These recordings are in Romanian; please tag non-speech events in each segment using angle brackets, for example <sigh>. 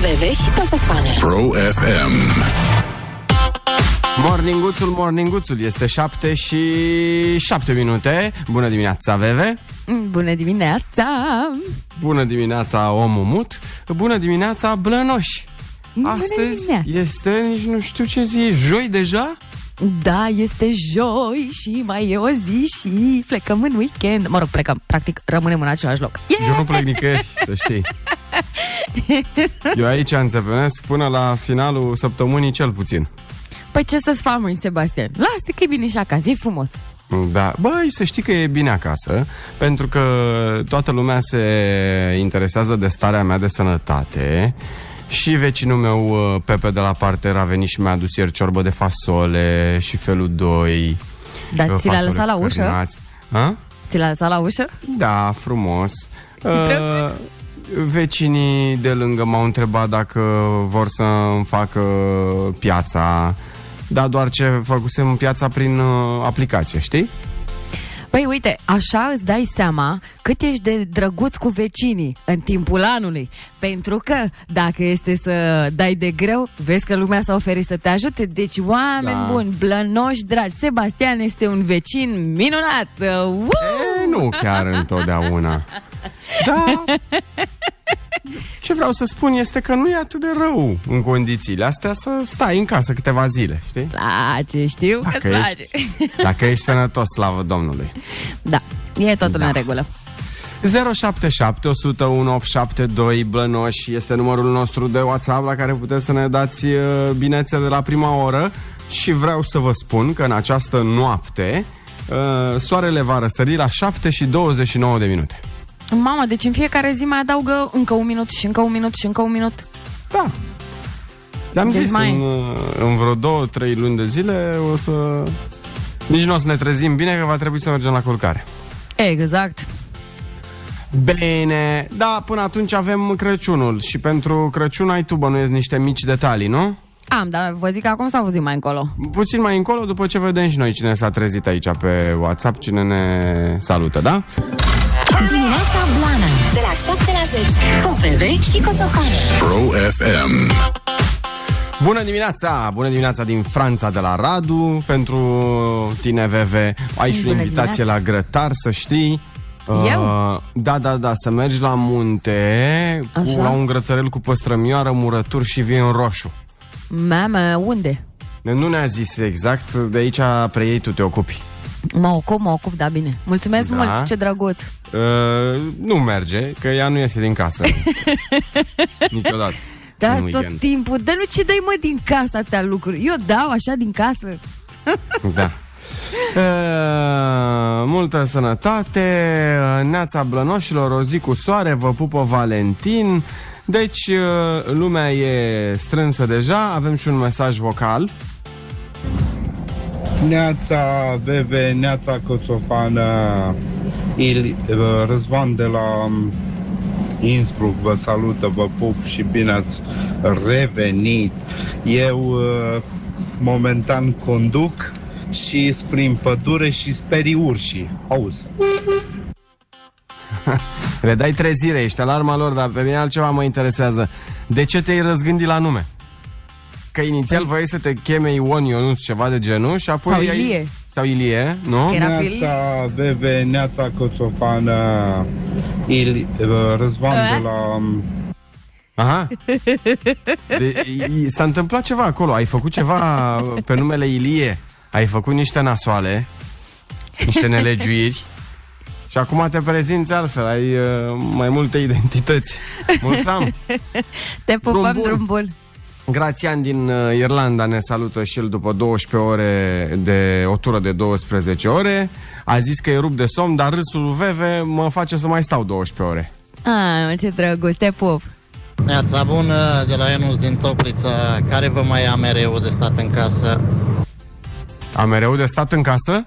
Veve și Coțofană. Pro FM. Morninguțul, morninguțul, este 7 și 7 minute. Bună dimineața, Veve! Bună dimineața! Bună dimineața, omul mut! Bună dimineața, blănoși! Bună Astăzi dimineața. este, nici nu știu ce zi, e joi deja? Da, este joi și mai e o zi și plecăm în weekend. Mă rog, plecăm, practic rămânem în același loc. Yeah! Eu nu plec nicăieri, să știi. <laughs> <laughs> Eu aici înțepenesc până la finalul săptămânii cel puțin. Păi ce să-ți fac, măi, Sebastian? Lasă că e bine și acasă, e frumos. Da, băi, să știi că e bine acasă, pentru că toată lumea se interesează de starea mea de sănătate și vecinul meu, uh, Pepe de la parter, a venit și mi-a adus ieri ciorbă de fasole și felul 2. Dar uh, ți l-a fasole lăsat la cu ușă? cărnați. Ha? Ți l-a lăsat la ușă? Da, frumos. Uh, drăguț. Vecinii de lângă m-au întrebat dacă vor să îmi facă piața, dar doar ce făcusem piața prin uh, aplicație, știi? Păi uite, așa îți dai seama cât ești de drăguț cu vecinii în timpul anului. Pentru că dacă este să dai de greu, vezi că lumea s-a oferit să te ajute. Deci, oameni Da. buni, blănoși, dragi, Sebastian este un vecin minunat. Uh, Uh! E, nu chiar întotdeauna. Da. Ce vreau să spun este că nu e atât de rău în condițiile astea să stai în casă câteva zile, știi? Place, știu că Dacă place. ești, dacă ești sănătos, slavă Domnului. Da, e totul Da. în regulă. 077 101 872 Blănoși este numărul nostru de WhatsApp la care puteți să ne dați uh, binețe de la prima oră și vreau să vă spun că în această noapte uh, soarele va răsări la 7 și 29 de minute. Mamă, deci în fiecare zi mai adaugă încă un minut și încă un minut și încă un minut. Da. Ți-am Deci zis, mai- în, uh, în vreo două, trei luni de zile o să... Nici nu o să ne trezim bine că va trebui să mergem la culcare. Exact. Bine, da, până atunci avem Crăciunul și pentru Crăciun ai tu bănuiesc niște mici detalii, nu? Am, dar vă zic acum sau vă zic mai încolo? Puțin mai încolo, după ce vedem și noi cine s-a trezit aici pe WhatsApp, cine ne salută, da? Dimineața Blana De la 7 la 10 Cu Veve și Coțofană Pro FM. Bună dimineața! Bună dimineața din Franța, de la Radu, pentru tine, Veve. Ai și o Bună invitație la grătar, să știi. Eu? Uh, da, da, da, să mergi la munte cu, Așa. la un grătărel cu păstrămioară, murături și vin roșu. Mamă, unde? Nu ne-a zis exact, de aici preiei tu te ocupi. Mă ocup, mă ocup, da, bine. Mulțumesc Da. mult, ce drăguț. Uh, nu merge, că ea nu iese din casă. <laughs> Niciodată. Da, în tot weekend. timpul. Dar nu ce dai, mă, din casă atâtea lucruri? Eu dau așa din casă. Da. Uh, <laughs> multă sănătate, uh, neața blănoșilor, o zi cu soare, vă pupă Valentin. Deci, uh, lumea e strânsă deja, avem și un mesaj vocal. Neața Bebe, Neața Coțofană, Il, uh, Răzvan de la um, Innsbruck vă salută, vă pup și bine ați revenit. Eu uh, momentan conduc și prin pădure și sperii urșii. Auzi. <laughs> Le dai trezire, ești alarma lor, dar pe mine altceva mă interesează. De ce te-ai răzgândit la nume? Că inițial voiai să te cheme Ion Ionuț, ceva de genul, și apoi... Sau ai- Ilie. Sau Ilie, nu? Că era cu Neața Bebe, Neața Coțofană, Il, uh, Răzvan Uh? de la um, Aha. De, i- s-a întâmplat ceva acolo. Ai făcut ceva pe numele Ilie. Ai făcut niște nasoale, niște nelegiuiri. Și acum te prezinți altfel, ai uh, mai multe identități. Mulțumim! Te pupăm, Drum drum bun. bun. bun. Grațian din uh, Irlanda ne salută și el după 12 ore de o tură de 12 ore. A zis că e rup de somn, dar râsul Veve mă face să mai stau 12 ore. Ah, ce drăguț, te pup. Neața bună, de la Ionuț din Toplița, care vă mai ia mereu de stat în casă? Am mereu de stat în casă?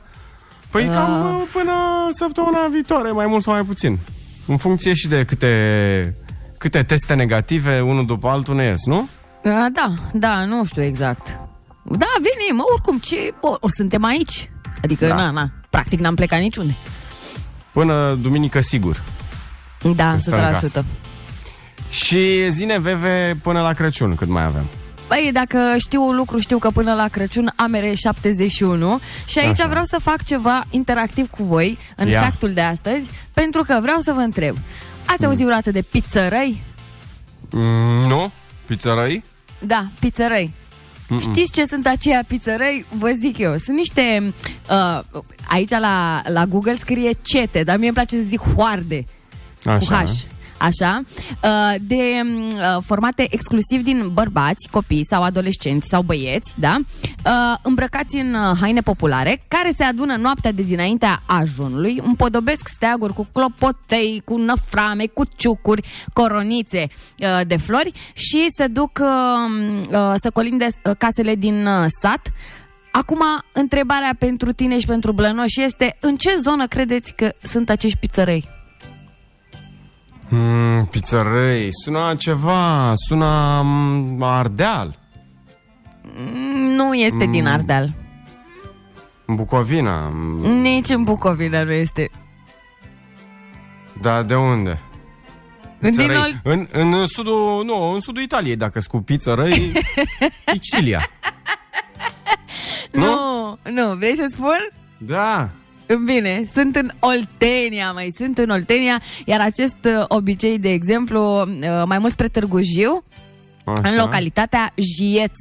Păi Da. cam uh, până săptămâna viitoare, mai mult sau mai puțin. În funcție și de câte, câte teste negative, unul după altul ne ies, nu? Ah, da, da, nu știu exact. Da, venim, oricum, ce... Or, or, suntem aici. Adică, Da. da. na, na, practic n-am plecat niciunde. Până duminică sigur. Da, Să stăm în 100%. casă. Și zine Veve până la Crăciun, cât mai avem. Păi, dacă știu un lucru, știu că până la Crăciun amere 71 și aici Așa. vreau să fac ceva interactiv cu voi în Ia. factul de astăzi, pentru că vreau să vă întreb. Ați auzit vreodată de pizzărăi? Mm, nu? Pizzărăi? Da, pizzărăi. Mm-mm. Știți ce sunt aceia pizzărăi? Vă zic eu. Sunt niște... Uh, aici la, la Google scrie cete, dar mie îmi place să zic hoarde. cu Așa. H. Așa, uh, de mm, uh, formate exclusiv din bărbați, copii sau adolescenți sau băieți, da? Uh, îmbrăcați în uh, haine populare, care se adună noaptea de dinaintea ajunului, împodobesc steaguri cu clopotei, cu năframe, cu ciucuri, coronițe uh, de flori și se duc uh, uh, să colinde uh, casele din uh, sat. Acum, întrebarea pentru tine și pentru blănoși este în ce zonă credeți că sunt acești pizzărei? Mm, pizzărăi, sună ceva, sună mm, Ardeal, Mm, Nu este din Ardeal. în Bucovina. Mm, Nici în Bucovina nu este. Dar de unde? Din Pizzărăi. Ol- În, în sudul, nu, în sudul Italiei, dacă sunt cu pizzărăi, <laughs> Sicilia. nu, nu, vrei să spun? Da. Bine, sunt în Oltenia, mai sunt în Oltenia, iar acest uh, obicei, de exemplu, uh, mai mult spre Târgu Jiu, Așa. în localitatea Jieț.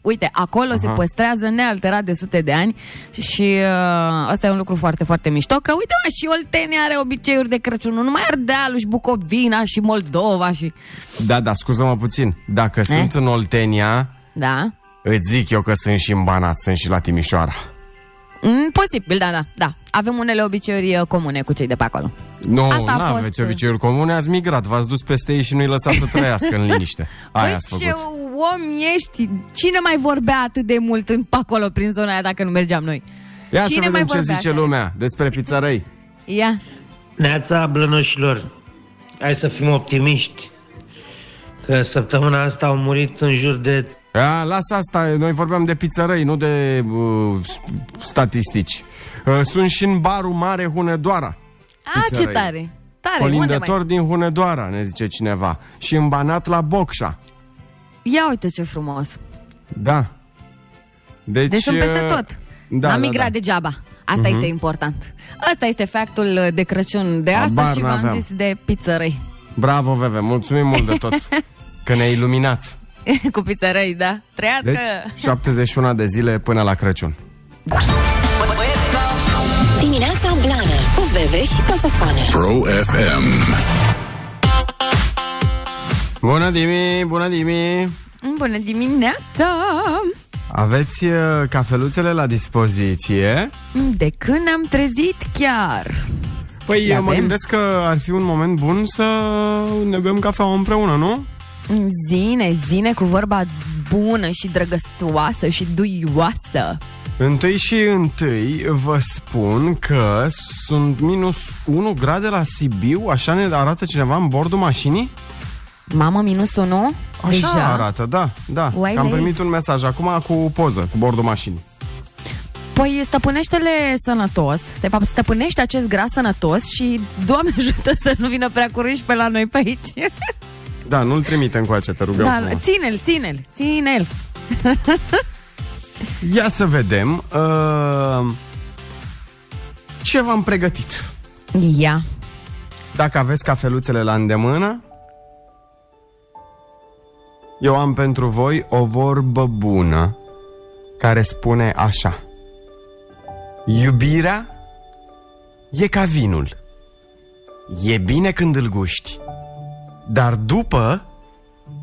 Uite, acolo Aha. se Aha. păstrează nealterat de sute de ani și uh, asta e un lucru foarte, foarte mișto, că uite mă, și Oltenia are obiceiuri de Crăciun, nu numai Ardealul și Bucovina și Moldova și... Da, da, scuză-mă puțin. Dacă sunt în Oltenia, Da? îți zic eu că sunt și în Banat, sunt și la Timișoara. Mm, posibil, da, da, da. Avem unele obiceiuri uh, comune cu cei de pe acolo. Nu, Asta a nu fost- aveți obiceiuri comune, ați migrat, v-ați dus peste ei și nu-i lăsați să trăiască în liniște. <laughs> Aia Băi, ați ce făcut. om ești! Cine mai vorbea atât de mult în pe acolo, prin zona aia, dacă nu mergeam noi? Ia Cine să mai vedem ce vorbea zice așa? lumea despre pizzărăi. Ia. Neața blănoșilor, hai să fim optimiști că săptămâna asta au murit în jur de Ia, lasă asta, noi vorbeam de pizzărăi, nu de uh, s- statistici. Uh, sunt și în barul mare Hunedoara. A, ce Pizzărăi. tare! Tare, unde Colindător mai? din Hunedoara, ne zice cineva. Și în Banat la Bocșa. Ia uite ce frumos! Da. Deci, Deci sunt peste uh, tot. Da, N-am da, migrat da. degeaba. Asta este important. Asta este factul de Crăciun de Habar astăzi și v-am n-aveam. zis de pizzărăi. Bravo, Veve, mulțumim mult de tot. <laughs> că ne-ai iluminat. <laughs> cu pizzărăi, da? Trăiască! Deci, 71 de zile până la Crăciun. Dimineața Blană Cu Bebe și Coțofană Pro FM. Bună Dimi, bună Dimi! Bună dimineața! Aveți uh, cafeluțele la dispoziție? De când am trezit chiar? Păi Le eu mă avem? gândesc că ar fi un moment bun să ne bem cafea împreună, nu? Zine, zine cu vorba bună și drăgăstoasă și duioasă. Întâi și întâi vă spun că sunt minus 1 grade la Sibiu, așa ne arată cineva în bordul mașinii? Mamă, minus unu? Așa Deja? arată, da, da. Uai, Că am lei. primit un mesaj acum cu poză, cu bordul mașinii. Păi stăpânește-le sănătos. De fapt, stăpânește acest gras sănătos și, Doamne ajută să nu vină prea curând și pe la noi pe aici. <laughs> Da, nu-l trimite încoace, te rugăm Da, frumos. ține-l, ține-l, ține-l. Ia să vedem uh, ce v-am pregătit. Ia. Dacă aveți cafeluțele la îndemână, eu am pentru voi o vorbă bună care spune așa. Iubirea e ca vinul. E bine când îl guști, dar după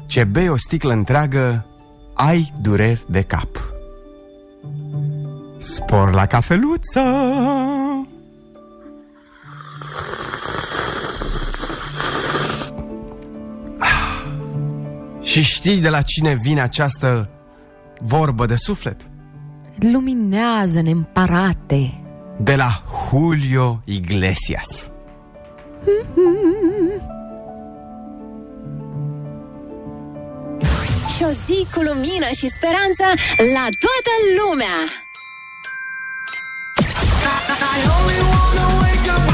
ce bei o sticlă întreagă, ai dureri de cap. Spor la cafeluță! Și știi de la cine vine această vorbă de suflet? Luminează-ne împarate. De la Julio Iglesias. Și <laughs> o zi cu lumină și speranță la toată lumea!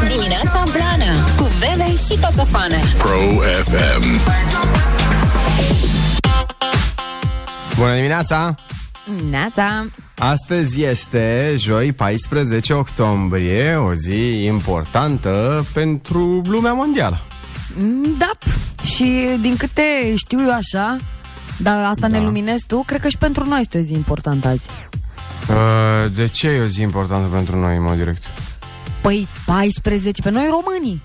Dimineața Blană cu Veve și Coțofană Pro FM Bună dimineața! Neața! Astăzi este joi 14 octombrie, o zi importantă pentru lumea mondială. Da, și din câte știu eu așa, dar asta Da. ne luminezi tu, cred că și pentru noi este o zi importantă azi. Uh, De ce e o zi importantă pentru noi, în mod direct? Păi 14, pe noi românii.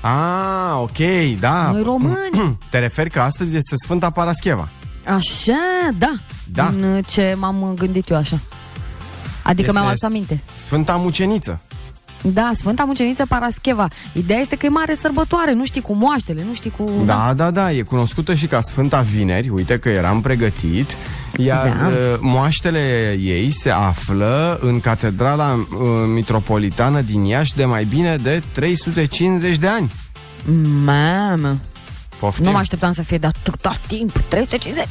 Ah, ok, da. Noi români. <clears throat> Te referi că astăzi este Sfânta Parascheva. Așa, da. Da. În ce m-am gândit eu așa. Adică Este mi-am adus s- aminte. Sfânta Muceniță. Da, Sfânta Muceniță Parascheva. Ideea este că e mare sărbătoare, nu știi cu moaștele, nu știi cu... Da, da, da, e cunoscută și ca Sfânta Vineri, uite că eram pregătit, iar Da. da. moaștele ei se află în Catedrala uh, Mitropolitană din Iași de mai bine de 350 de ani. Mamă, Poftim? nu mă așteptam să fie de atâta timp, 350.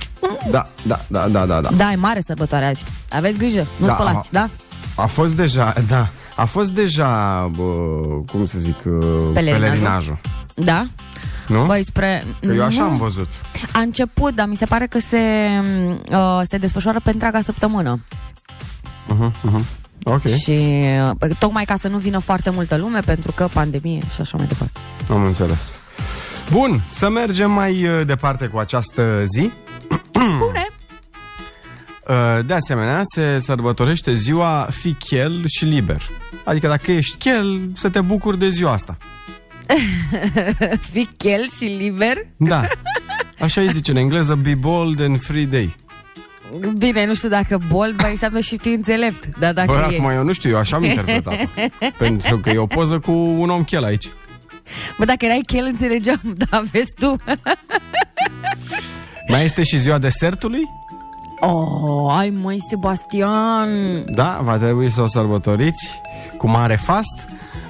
Da, da, da, da, da, da. Da, e mare sărbătoare azi. Aveți grijă, nu Da, spălați, da? A fost deja, da, a fost deja, bă, cum să zic, uh, Pelerinajul. pelerinajul. Da? Nu? Băi, spre... Că eu așa Nu. am văzut. A început, dar mi se pare că se, uh, se desfășoară pe întreaga săptămână. Uh-huh, uh-huh. Ok, Și uh, tocmai ca să nu vină foarte multă lume, pentru că pandemie și așa mai departe. am înțeles. Bun, să mergem mai uh, departe cu această zi. Spune! Uh, De asemenea, se sărbătorește ziua fi chel și liber. Adică dacă ești chel, să te bucuri de ziua asta. <laughs> Fii chel și liber? Da. Așa îi zice în engleză, be bold and free day. Bine, nu știu dacă bold mai înseamnă și fi înțelept, dar dacă Bă, e... acum eu nu știu, eu așa am interpretat <laughs> Pentru că e o poză cu un om chel aici. Bă, dacă erai chel, înțelegeam, <laughs> da, vezi tu? Mai este și ziua desertului? Oh, ai măi, Sebastian! Da, va trebui să o sărbătoriți cu mare fast.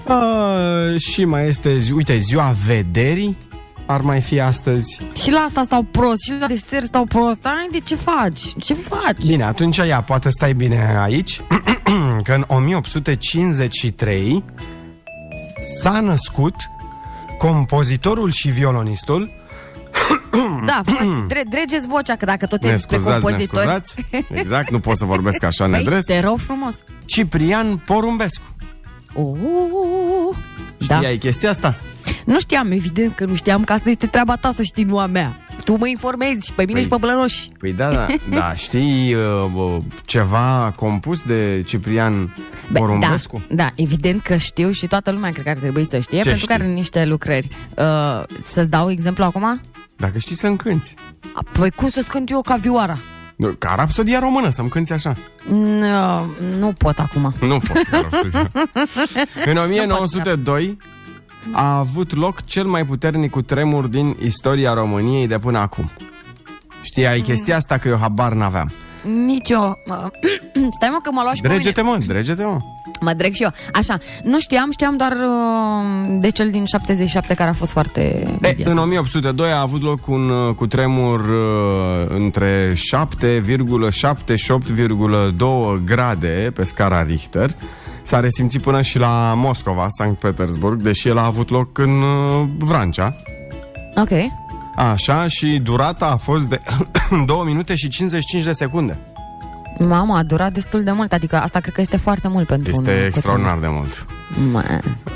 Uh, și mai este, zi, uite, ziua vederii ar mai fi astăzi. Și la asta stau prost, și la desert stau prost. Ai, de ce faci? Ce faci? Bine, atunci ia, poate stai bine aici, <clears throat> că în 1853 s-a născut compozitorul și violonistul Da, faci, <clears throat> dre- dregeți vocea, că dacă tot e Ne despre scuzați, ne compozitori... scuzați Exact, nu pot să vorbesc așa Păi, nedres te rog frumos. Ciprian Porumbescu Oh, da. Știai chestia asta? Nu știam, evident că nu știam că asta este treaba ta să știi, nu a mea. Tu mă informezi și pe mine Păi- și pe Blăroși. Păi da, da, da <laughs> știi uh, bă, ceva compus de Ciprian Bă, Porumbescu? Da, da, evident că știu și toată lumea cred că ar trebui să știe, Ce pentru că știi? are niște lucrări. Uh, să-ți dau exemplu acum? Dacă știi să-mi cânti A, Păi cum să-ți cânt eu ca vioara? Nu, Ca rapsodia română, să-mi cânti așa Nu, nu pot acum. Nu pot ca rapsodia <laughs> În 1902 a avut loc cel mai puternic cutremur din istoria României de până acum Știai chestia asta că eu habar n-aveam Nici eu. <clears throat> Stai mă că mă luat și pe mine. Dregete mă, dregete mă Mă dreg și eu. Așa, nu știam, știam doar uh, de cel din 77 care a fost foarte E, mediat. în 1802 a avut loc un uh, cutremur uh, între 7,7 și 8,2 grade pe scara Richter. S-a resimțit până și la Moscova, Sankt Petersburg, deși el a avut loc în uh, Vrancea. Ok. Așa, și durata a fost de <coughs> 2 minute și 55 de secunde. Mama, a durat destul de mult, adică asta cred că este foarte mult pentru un Este extraordinar de mult. Mă,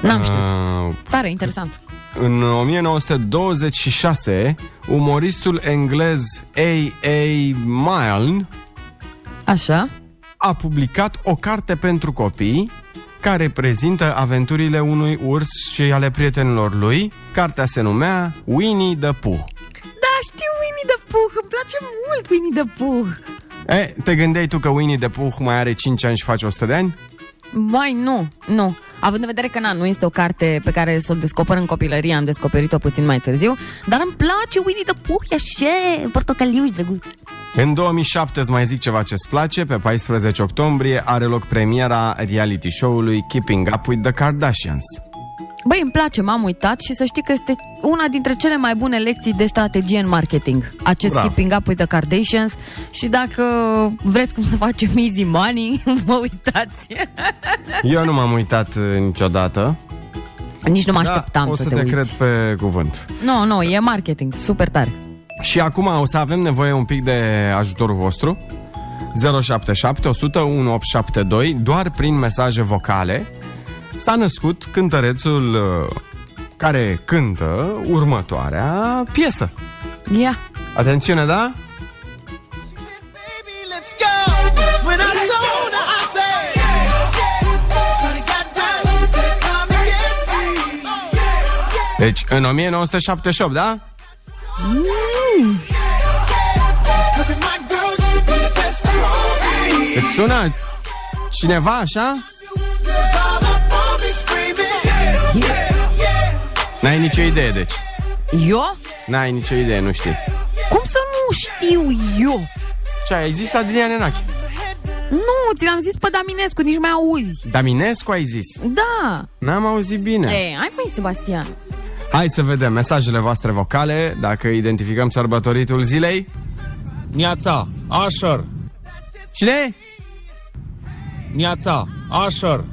N-am știut. Uh, Tare, interesant. În 1926, umoristul englez A.A. Milne Așa? a publicat o carte pentru copii care prezintă aventurile unui urs și ale prietenilor lui. Cartea se numea Winnie the Pooh. Da, știu Winnie the Pooh, îmi place mult Winnie the Pooh. E, te gândeai tu că Winnie the Pooh mai are 5 ani și face 100 de ani? Mai nu, nu. Având în vedere că na, nu este o carte pe care să o descoper în copilărie, am descoperit-o puțin mai târziu, dar îmi place Winnie the Pooh, e așa, portocaliu și drăguț. În 2007, îți mai zic ceva ce-ți place, pe 14 octombrie are loc premiera reality show-ului Keeping Up with the Kardashians. Băi, îmi place, m-am uitat și să știi că este una dintre cele mai bune lecții de strategie în marketing. Acest Bravo. Keeping Up with the Kardashians și dacă vreți cum să facem easy money, <laughs> mă uitați. <laughs> Eu nu m-am uitat uh, niciodată. Nici nu mă așteptam da, o să, să te, te uiți. cred pe cuvânt. Nu, nu, e marketing, super tare. Și acum o să avem nevoie un pic de ajutorul vostru. 077 100 1872, doar prin mesaje vocale, s-a născut cântărețul uh, care cântă următoarea piesă. Ia. Atențiune, da? Deci, în 1978, da? Îți sună cineva așa? N-ai nicio idee, deci. Eu? N-ai nicio idee, nu știi. Cum să nu știu eu? Ce ai zis Adrian Nenache? Nu, ți l-am zis pe Daminescu, nici mai auzi. Daminescu ai zis. Da. N-am auzit bine. E, hai mai Sebastian. Hai să vedem mesajele voastre vocale, dacă identificăm sărbătoritul zilei. Niața, Asher, Cine? Niața, Asher,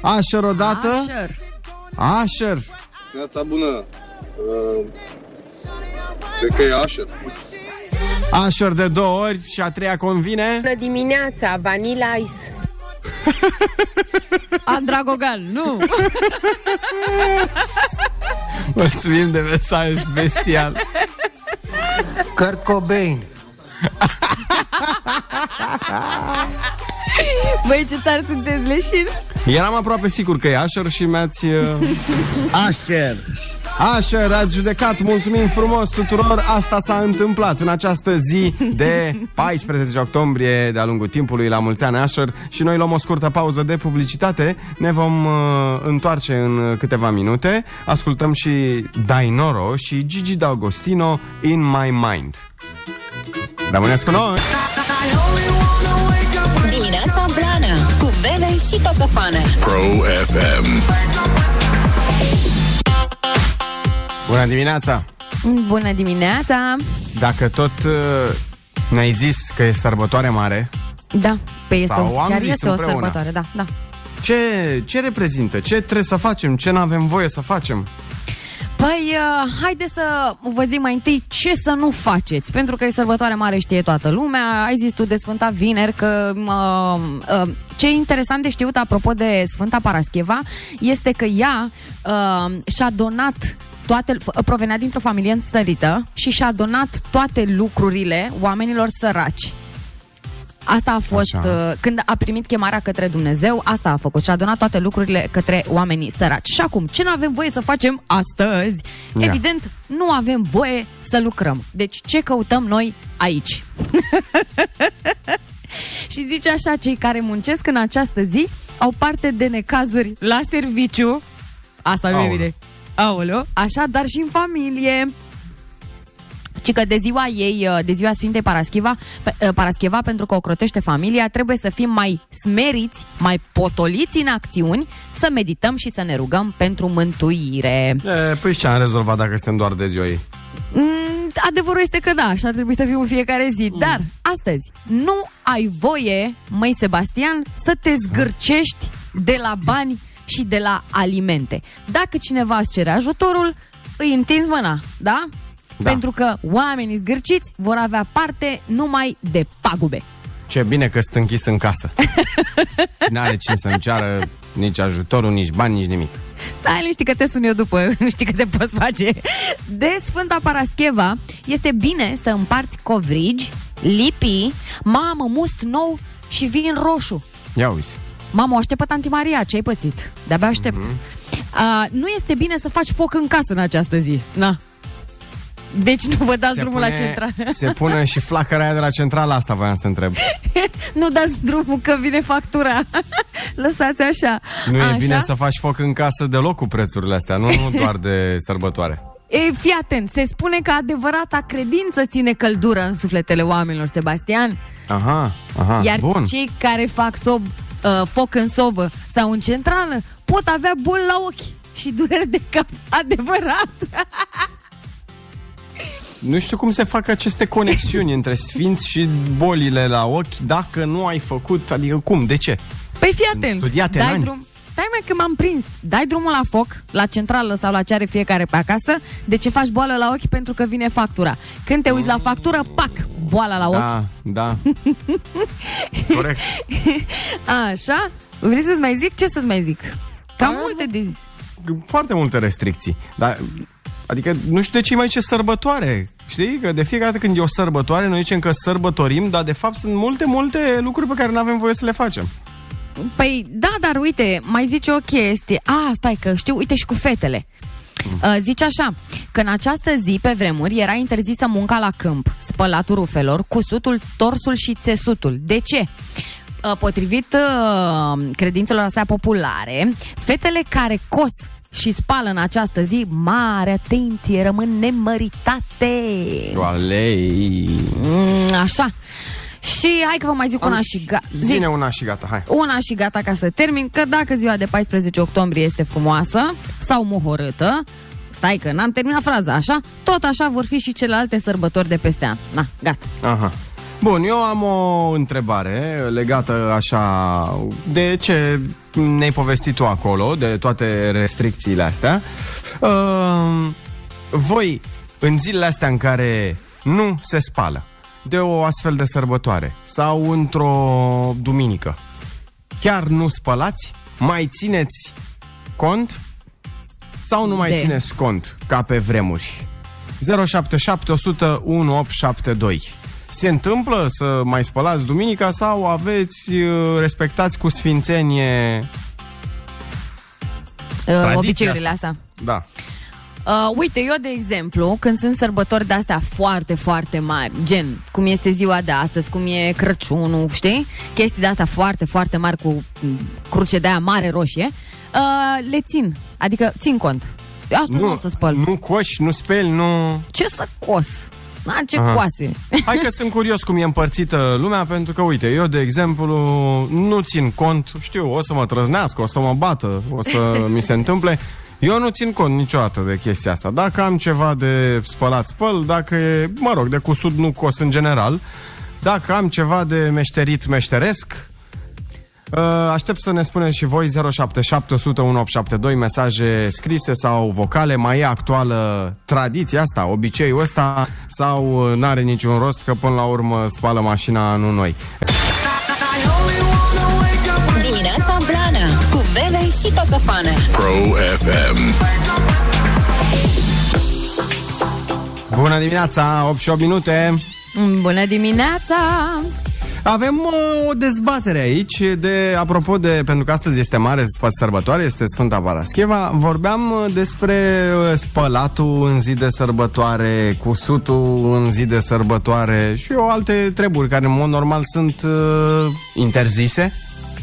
Asher odată? Asher. Asher. Viața bună. Uh, cred că e Asher. Asher de două ori și a treia convine. Bună dimineața, Vanilla Ice. <laughs> Andragogan, nu. <laughs> Mulțumim de mesaj bestial. Kurt Cobain. Băi, ce tare sunteți leșini. Eram aproape sigur că e Asher și mi-ați... Uh... <laughs> Asher. Asher, ați judecat, mulțumim frumos tuturor. Asta s-a întâmplat în această zi de <laughs> 14 octombrie De-a lungul timpului, la mulți ani Asher. Și noi luăm o scurtă pauză de publicitate. Ne vom uh, întoarce în câteva minute. Ascultăm și Dainoro și Gigi D'Agostino In My Mind. Rămâneți cu noi! Dimineața Blana Cu Bebe și Coțofană Pro FM. Bună dimineața! Bună dimineața. Dacă tot uh, ne-ai zis că e sărbătoare mare Da, pe este, Sau o, am chiar zis este o împreună. sărbătoare, da, da. ce, ce reprezintă? Ce trebuie să facem? Ce n-avem voie să facem? Păi, uh, haide să vă zic mai întâi ce să nu faceți, pentru că e sărbătoare mare, știe toată lumea. Ai zis tu de Sfânta Vineri că uh, uh, ce e interesant de știut apropo de Sfânta Parascheva este că ea uh, și-a donat toate, f- provenea dintr-o familie înstărită și și-a donat toate lucrurile oamenilor săraci. Asta a fost, Așa. uh, când a primit chemarea către Dumnezeu, asta a făcut și a donat toate lucrurile către oamenii săraci. Și acum, ce nu avem voie să facem astăzi? Ia. Evident, nu avem voie să lucrăm. Deci, ce căutăm noi aici? <laughs> și zice așa, cei care muncesc în această zi au parte de necazuri la serviciu. Asta nu e Aoleu. bine. Aoleu. Așa, dar și în familie. Ci că de ziua ei, uh, de ziua Sfintei Parascheva, pe- uh, Parascheva, pentru că o crotește familia, trebuie să fim mai smeriți, mai potoliți în acțiuni, să medităm și să ne rugăm pentru mântuire. E, păi și ce am rezolvat dacă suntem doar de ziua ei? Mm, adevărul este că da, așa ar trebui să fim în fiecare zi. Dar, astăzi, nu ai voie, măi Sebastian, să te zgârcești de la bani și de la alimente. Dacă cineva îți cere ajutorul, îi întinzi mâna, da? Da. Pentru că oamenii zgârciți vor avea parte numai de pagube. Ce bine că sunt închis în casă. <laughs> N-are cine să-mi ceară nici ajutorul, nici bani, nici nimic. Da, liniște că te sun eu după, <laughs> știi că te poți face. De Sfânta Parascheva este bine să împarți covrigi, lipii, mamă, must nou și vin roșu. Ia uite. Mamă, o aștept pe Tanti Maria, ce ai pățit? De-abia aștept. Mm-hmm. Uh, nu este bine să faci foc în casă în această zi. Na. Deci nu vă dați drumul la centrală. se pune și flacăra aia de la centrală, asta voiam să întreb. <laughs> nu dați drumul că vine factura. <laughs> Lăsați așa. Nu e așa? bine să faci foc în casă deloc cu prețurile astea, nu, nu doar de <laughs> sărbătoare. E, fii atent, se spune că adevărata credință ține căldură în sufletele oamenilor, Sebastian. Aha, aha, Iar bun. cei care fac sob, uh, foc în sobă sau în centrală pot avea boli la ochi și dureri de cap. Adevărat. Nu știu cum se fac aceste conexiuni între sfinți și bolile la ochi dacă nu ai făcut, adică cum, de ce? Păi fii atent. Studiate în Dai ani. drum, stai mai că m-am prins. Dai drumul la foc, la centrală sau la ce are fiecare pe acasă, de ce faci boală la ochi pentru că vine factura. Când te uiți la factură, pac, boala la ochi. Da, da. <laughs> Corect. Așa? Vrei să-ți mai zic? Ce să-ți mai zic? Cam multe de zi. Foarte multe restricții. Dar, adică nu știu de ce mai ce sărbătoare. Știi? Că de fiecare dată când e o sărbătoare, noi zicem că sărbătorim, dar de fapt sunt multe, multe lucruri pe care nu avem voie să le facem. Păi da, dar uite, mai zice o chestie. A, stai că știu, uite și cu fetele. Uh, zice așa, că în această zi, pe vremuri, era interzisă munca la câmp, spălatul rufelor, cusutul, torsul și țesutul. De ce? Uh, potrivit uh, credințelor astea populare, fetele care cos și spală în această zi, mare atenție, rămân nemăritate. Alei. Mm, așa. Și hai că vă mai zic Am una și- și gata. Zine una și gata, hai. Una și gata ca să termin, că dacă ziua de 14 octombrie este frumoasă sau muhorâtă, stai că n-am terminat fraza, așa? Tot așa vor fi și celelalte sărbători de peste an. Na, gata. Aha. Bun, eu am o întrebare legată așa de ce ne-ai povestit tu acolo, de toate restricțiile astea. Uh, voi, în zilele astea în care nu se spală de o astfel de sărbătoare sau într-o duminică, chiar nu spălați? Mai țineți cont? Sau nu mai De. țineți cont ca pe vremuri? 077 100 1872 Se întâmplă să mai spălați duminica sau aveți, uh, respectați cu sfințenie Uh, obiceiurile asta? astea. Da. Uh, uite, eu, de exemplu, când sunt sărbători de-astea foarte, foarte mari, gen cum este ziua de astăzi, cum e Crăciunul, știi? Chestii de-astea foarte, foarte mari cu mm, cruce de aia mare roșie, uh, le țin. Adică țin cont. Asta nu, nu o să spăl. nu coși, nu speli, nu... Ce să cos? Na, ce Aha. coase. Hai că sunt curios cum e împărțită lumea, pentru că, uite, eu, de exemplu, nu țin cont, știu, o să mă trăznească, o să mă bată, o să mi se întâmple. Eu nu țin cont niciodată de chestia asta. Dacă am ceva de spălat, spăl, dacă e, mă rog, de cusut nu cos în general, dacă am ceva de meșterit, meșteresc, Uh, Aștept să ne spuneți și voi 077 100 1872 mesaje scrise sau vocale. Mai e actuală tradiția asta, obiceiul ăsta sau uh, n-are niciun rost că până la urmă spală mașina, nu noi. Dimineața Blana Cu Bebe și Coțofană Pro FM. Bună dimineața, 8 și 8 minute. Bună dimineața! Avem uh, o dezbatere aici de, apropo de, pentru că astăzi este mare sp- sărbătoare, este Sfânta Parascheva, vorbeam uh, despre uh, spălatul în zi de sărbătoare, cusutul în zi de sărbătoare și o alte treburi care în mod normal sunt uh, interzise.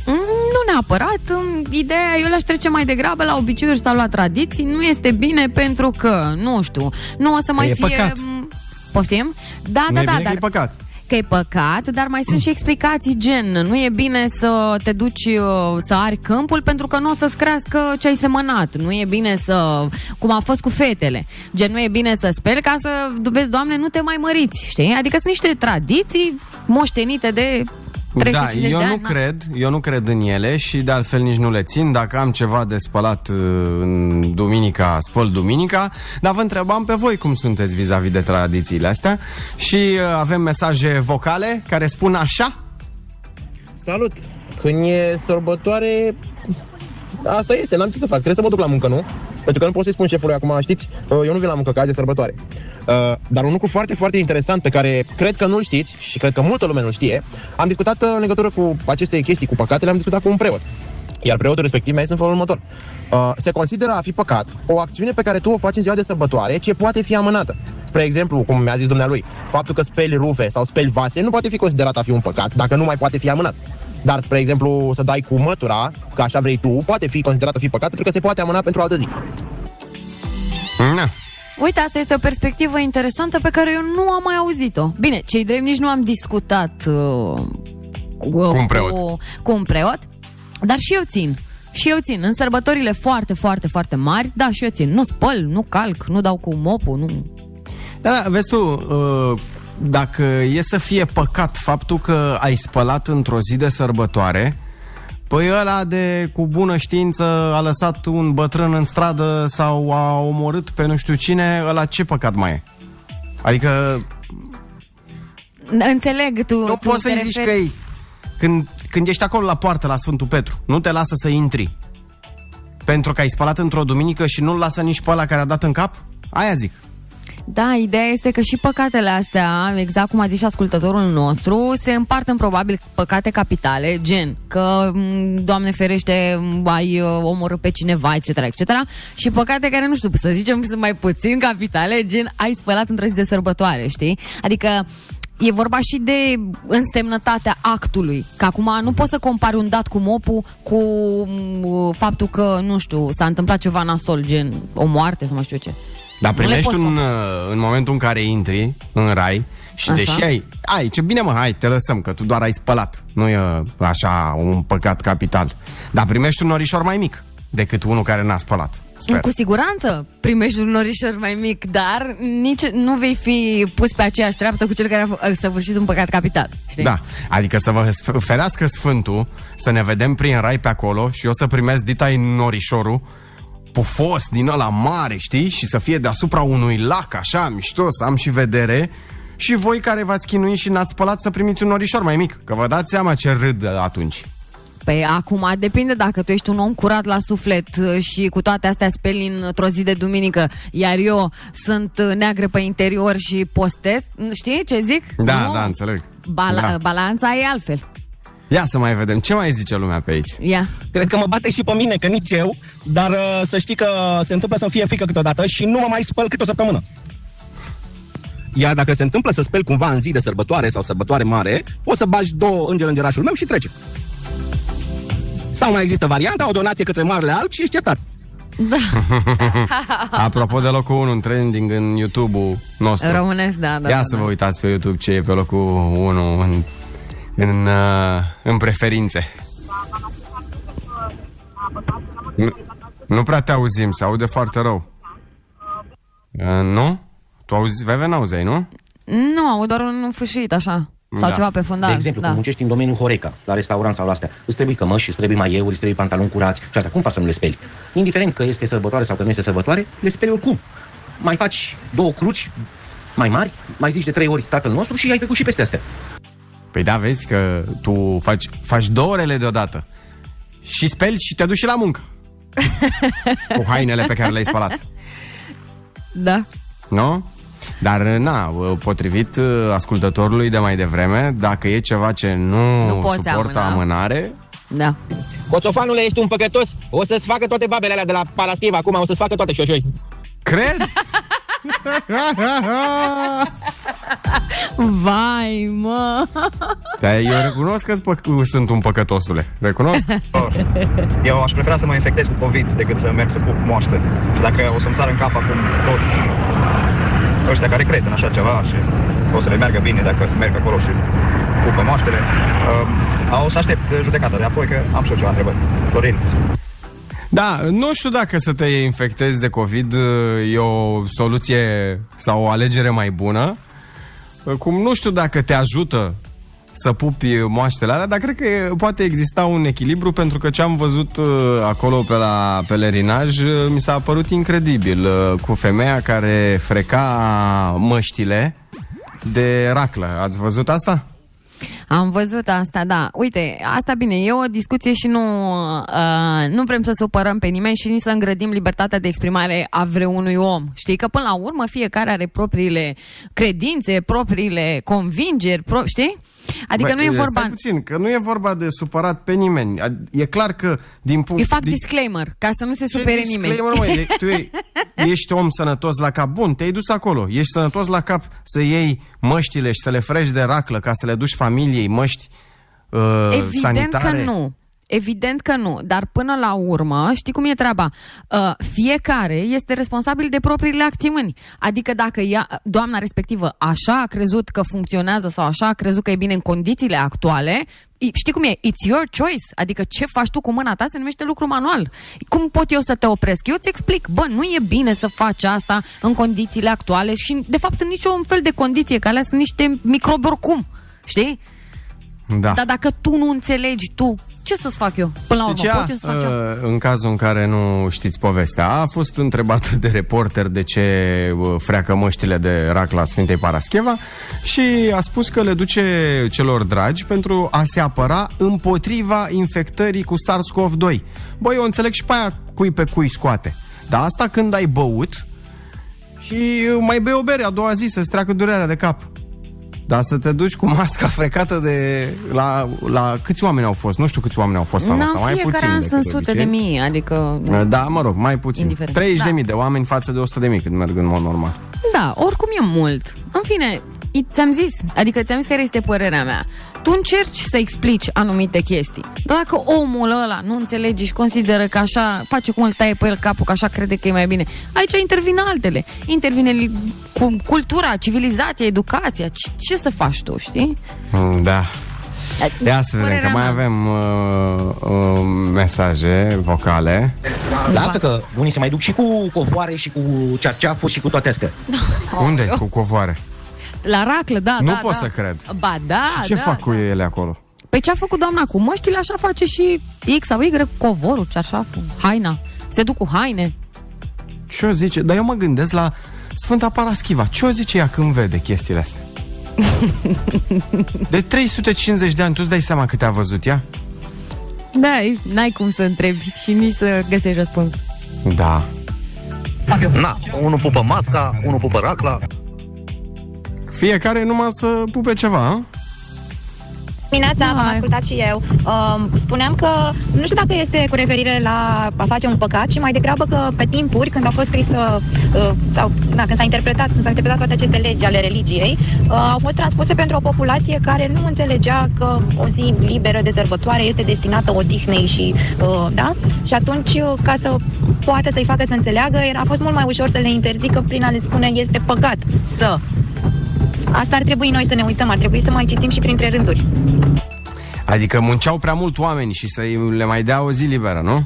Mm, Nu neapărat. mm, Ideea, eu le-aș trece mai degrabă la obiceiuri sau la tradiții. Nu este bine pentru că, nu știu, nu o să mai e fie... păcat. mm, Poftim? Da, nu da, e da, bine dar că e păcat. Că e păcat, dar mai sunt și explicații gen nu e bine să te duci uh, să ari câmpul pentru că nu o să-ți crească ce ai semănat. Nu e bine să, cum a fost cu fetele, gen nu e bine să speli ca să vezi, Doamne, nu te mai măriți, știi? Adică sunt niște tradiții moștenite de Da, 350 eu de nu ani. na. cred, eu nu cred în ele și de altfel nici nu le țin. Dacă am ceva de spălat uh, în duminica, spăl duminica, dar vă întrebam pe voi cum sunteți vis-a-vis de tradițiile astea și uh, avem mesaje vocale care spun așa. Salut! Când e sărbătoare, asta este, n-am ce să fac, trebuie să mă duc la muncă, nu? Pentru că nu pot să-i spun șefului acum, știți, uh, eu nu vin la muncă, că azi e sărbătoare. Uh, Dar un lucru foarte, foarte interesant pe care cred că nu-l știți și cred că multă lume nu știe, am discutat uh, în legătură cu aceste chestii, cu păcatele, am discutat cu un preot. Iar preotul respectiv mi-a zis în felul următor. Uh, se consideră a fi păcat o acțiune pe care tu o faci în ziua de sărbătoare ce poate fi amânată. Spre exemplu, cum mi-a zis dumnealui, faptul că speli rufe sau speli vase nu poate fi considerat a fi un păcat dacă nu mai poate fi amânat. Dar, spre exemplu, să dai cu mătura, că așa vrei tu, poate fi considerat a fi păcat pentru că se poate amâna pentru o altă zi. Na. Uite, asta este o perspectivă interesantă pe care eu nu am mai auzit-o. Bine, cei drept nici nu am discutat uh, cu, cu un preot. Cu, cu un preot, dar și eu țin. Și eu țin. În sărbătorile foarte, foarte, foarte mari, da, și eu țin. Nu spăl, nu calc, nu dau cu mopul, nu... Da, da, vezi tu, uh, dacă e să fie păcat faptul că ai spălat într-o zi de sărbătoare, Păi ăla de cu bună știință a lăsat un bătrân în stradă sau a omorât pe nu știu cine, ăla ce păcat mai e? Adică Înțeleg, tu nu tu poți te să-i zici referi- că e... Când, când ești acolo la poartă la Sfântul Petru, nu te lasă să intri. Pentru că ai spălat într-o duminică și nu-l lasă nici pe ăla care a dat în cap? Aia zic. Da, ideea este că și păcatele astea, exact cum a zis și ascultătorul nostru, se împart în probabil păcate capitale, gen că, m, Doamne ferește, m, ai uh, omorât pe cineva, etc., etc., și păcate care, nu știu, să zicem, sunt mai puțin capitale, gen ai spălat într-o zi de sărbătoare, știi? Adică E vorba și de însemnătatea actului. Că acum nu poți să compari un dat cu mopul cu m, faptul că, nu știu, s-a întâmplat ceva nasol, gen o moarte sau mai știu ce. Dar Nu le primești poți un, uh, în momentul în care intri în rai și Așa. deși ai, ai, ce bine mă, hai, te lăsăm, că tu doar ai spălat. Nu e uh, așa un păcat capital. Dar primești un norișor mai mic decât unul care n-a spălat. Sper. Cu siguranță primești un norișor mai mic, dar nici nu vei fi pus pe aceeași treaptă cu cel care a f- a săvârșit un păcat capital. Știi? Da, adică să vă sf- ferească Sfântul, să ne vedem prin rai pe acolo și eu să primesc ditai norișorul pufos din ăla mare, știi? Și să fie deasupra unui lac, așa, mișto, să am și vedere. Și voi care v-ați chinuit și n-ați spălat să primiți un norișor mai mic. Că vă dați seama ce râd atunci. Păi acum depinde dacă tu ești un om curat la suflet uh, și cu toate astea speli într-o zi de duminică, iar eu sunt uh, neagră pe interior și postez. Știi ce zic? Da, Nu? da, înțeleg. Bala- da. Balanța e altfel. Ia să mai vedem. Ce mai zice lumea pe aici? Ia. Cred că mă bate și pe mine, că nici eu, dar uh, să știi că se întâmplă să-mi fie frică câteodată și nu mă mai spăl câte o săptămână. Iar dacă se întâmplă să speli cumva în zi de sărbătoare sau sărbătoare mare, o să bagi două înger îngerașul meu și trece. Sau mai există varianta, o donație către Marele Alb și ești iertat. <laughs> Apropo de locul 1 în trending în YouTube-ul nostru. Românesc, da, da. Ia da, să da. vă uitați pe YouTube ce e pe locul 1 în, în, uh, în preferințe. Nu, nu prea te auzim, se aude foarte rău. Uh, nu? Tu auzi, Veve, n-auzeai, nu? Nu, au doar un fâșit așa. Sau Da. ceva pe fundal. De exemplu, da. când muncești în domeniul Horeca, la restaurant sau la astea, îți trebuie cămăși, îți trebuie maieuri, îți trebuie pantaloni curați și asta cum faci să nu le speli? Indiferent că este sărbătoare sau că nu este sărbătoare, le speli oricum. Mai faci două cruci mai mari, mai zici de trei ori tatăl nostru și ai făcut și peste astea. Păi da, vezi că tu faci, faci două orele deodată. Și speli și te duci și la muncă. <laughs> Cu hainele pe care le-ai spălat. Da. Nu? Dar, na, potrivit uh, ascultătorului de mai devreme, dacă e ceva ce nu, Nu poți suportă amâna. amânare, Da. Coțofanule, ești un păcătos. O să-ți facă toate babele alea de la Paraschiv acum, o să-ți facă toate șoșoi. cred? <laughs> <laughs> Vai, mă! Dar eu recunosc că sunt un păcătosule. Recunosc. <laughs> Eu aș prefera să mă infectez cu COVID decât să merg să pup moaște. Și dacă o să-mi sar în cap acum toți ăștia care cred în așa ceva și o să le meargă bine dacă merg acolo și pupă moaștele, uh, o să aștept judecata de apoi că am și eu ceva întrebări. Florin, Da, nu știu dacă să te infectezi de COVID e o soluție sau o alegere mai bună. Cum nu știu dacă te ajută să pupi moaștele alea, dar cred că e- poate exista un echilibru pentru că ce am văzut uh, acolo pe la pelerinaj uh, mi s-a părut incredibil uh, cu femeia care freca măștile de raclă. Ați văzut asta? Am văzut asta, da. Uite, asta bine, e o discuție și nu, uh, nu vrem să supărăm pe nimeni și nici să îngrădim libertatea de exprimare a vreunui om. Știi că până la urmă fiecare are propriile credințe, propriile convingeri, pro- știi? Adică Bă, nu e vorba... Stai puțin, că nu e vorba de supărat pe nimeni. A- E clar că din punct... Eu fac din... disclaimer, ca să nu se Ce supere nimeni. disclaimer, măi? De- tu e, <laughs> ești om sănătos la cap. Bun, te-ai dus acolo. Ești sănătos la cap să iei măștile și să le frești de raclă ca să le duci familiei măști uh, Evident sanitare. că nu. Evident că nu, dar până la urmă, știi cum e treaba? Uh, fiecare este responsabil de propriile acțiuni. Adică dacă ea, doamna respectivă așa a crezut că funcționează sau așa a crezut că e bine în condițiile actuale, i- știi cum e? It's your choice. Adică ce faci tu cu mâna ta se numește lucru manual. Cum pot eu să te opresc? Eu îți explic, bă, nu e bine să faci asta în condițiile actuale și, de fapt, în niciun fel de condiție, că alea sunt niște microbi oricum. Știi? Da. Dar dacă tu nu înțelegi tu ce să-ți fac eu? Până la urmă, Deci ea, pot eu să fac ceva? uh, în cazul în care nu știți povestea, a fost întrebat de reporter de ce uh, freacă măștile de rac la Sfintei Parascheva și a spus că le duce celor dragi pentru a se apăra împotriva infectării cu SARS-CoV-2. Băi, eu înțeleg și pe aia cui pe cui scoate. Dar asta când ai băut și mai bei o bere a doua zi să-ți treacă durerea de cap. Dar să te duci cu masca frecată de... La, la câți oameni au fost? Nu știu câți oameni au fost anul Na, ăsta, mai fiecare puțin an decât sunt de sute de obicei. mii, adică... Da, mă rog, mai puțin. Indiferent. 30 de Da. mii de oameni față de 100 de mii când merg în mod normal. Da, oricum e mult. În fine, i- ți-am zis, adică ți-am zis care este părerea mea. Tu încerci să explici anumite chestii. Dar dacă omul ăla nu înțelege și consideră că așa face cum îl taie pe el capul, că așa crede că e mai bine, aici intervin altele. Intervine li- cu cultura, civilizația, educația. Ce, ce să faci tu, știi? Mm, Da. Ia să vedem, că Părerea mai mea. avem uh, uh, mesaje vocale. Lasă că unii se mai duc și cu covoare și cu cerceafuri și cu toate astea. Unde? Cu covoare. La raclă, da, nu da, pot da. să cred. Ba da, și ce da, fac cu ele acolo? Pe ce a făcut doamna cu măștile, așa face și X sau Y, covorul, cearșaful, haina. Se duc cu haine. Ce o zice? Dar eu mă gândesc la Sfânta Paraschiva. Ce o zice ea când vede chestiile astea? <laughs> De 350 de ani, tu îți dai seama câte a văzut ea? Da, n-ai cum să întrebi și nici să găsești răspuns. Da. Na, unul pupă masca, unul pupă racla. Fiecare numai să pupe ceva, a? Dimineața v-am ascultat și eu. Um, spuneam că nu știu dacă este cu referire la a face un păcat, ci mai degrabă că pe timpuri, când au fost scrisă uh, sau da, când s-a interpretat, când s-au interpretat toate aceste legi ale religiei, uh, au fost transpuse pentru o populație care nu înțelegea că o zi liberă de sărbătoare este destinată odihnei și uh, da? Și atunci, uh, ca să poată să-i facă să înțeleagă, era a fost mult mai ușor să le interzică prin a le spune este păcat să. Asta ar trebui noi să ne uităm, ar trebui să mai citim și printre rânduri. Adică munceau prea mult oameni și să le mai dea o zi liberă, nu?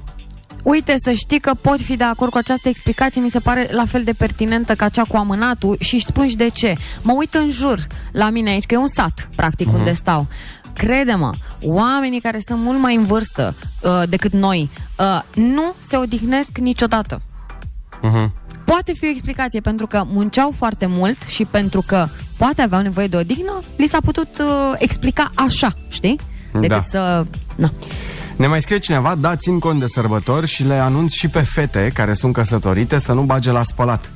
Uite, să știi că pot fi de acord cu această explicație, mi se pare la fel de pertinentă ca cea cu amânatul și își spun și de ce. Mă uit în jur la mine aici, că e un sat, practic, Mhm. unde stau. Crede-mă, oamenii care sunt mult mai în vârstă uh, decât noi uh, nu se odihnesc niciodată. Uh-huh. Poate fi o explicație pentru că munceau foarte mult și pentru că poate aveau nevoie de odihnă, li s-a putut uh, explica așa, știi? Decât Da. să... Na. Ne mai scrie cineva, da, țin cont de sărbători și le anunț și pe fete care sunt căsătorite să nu bage la spălat.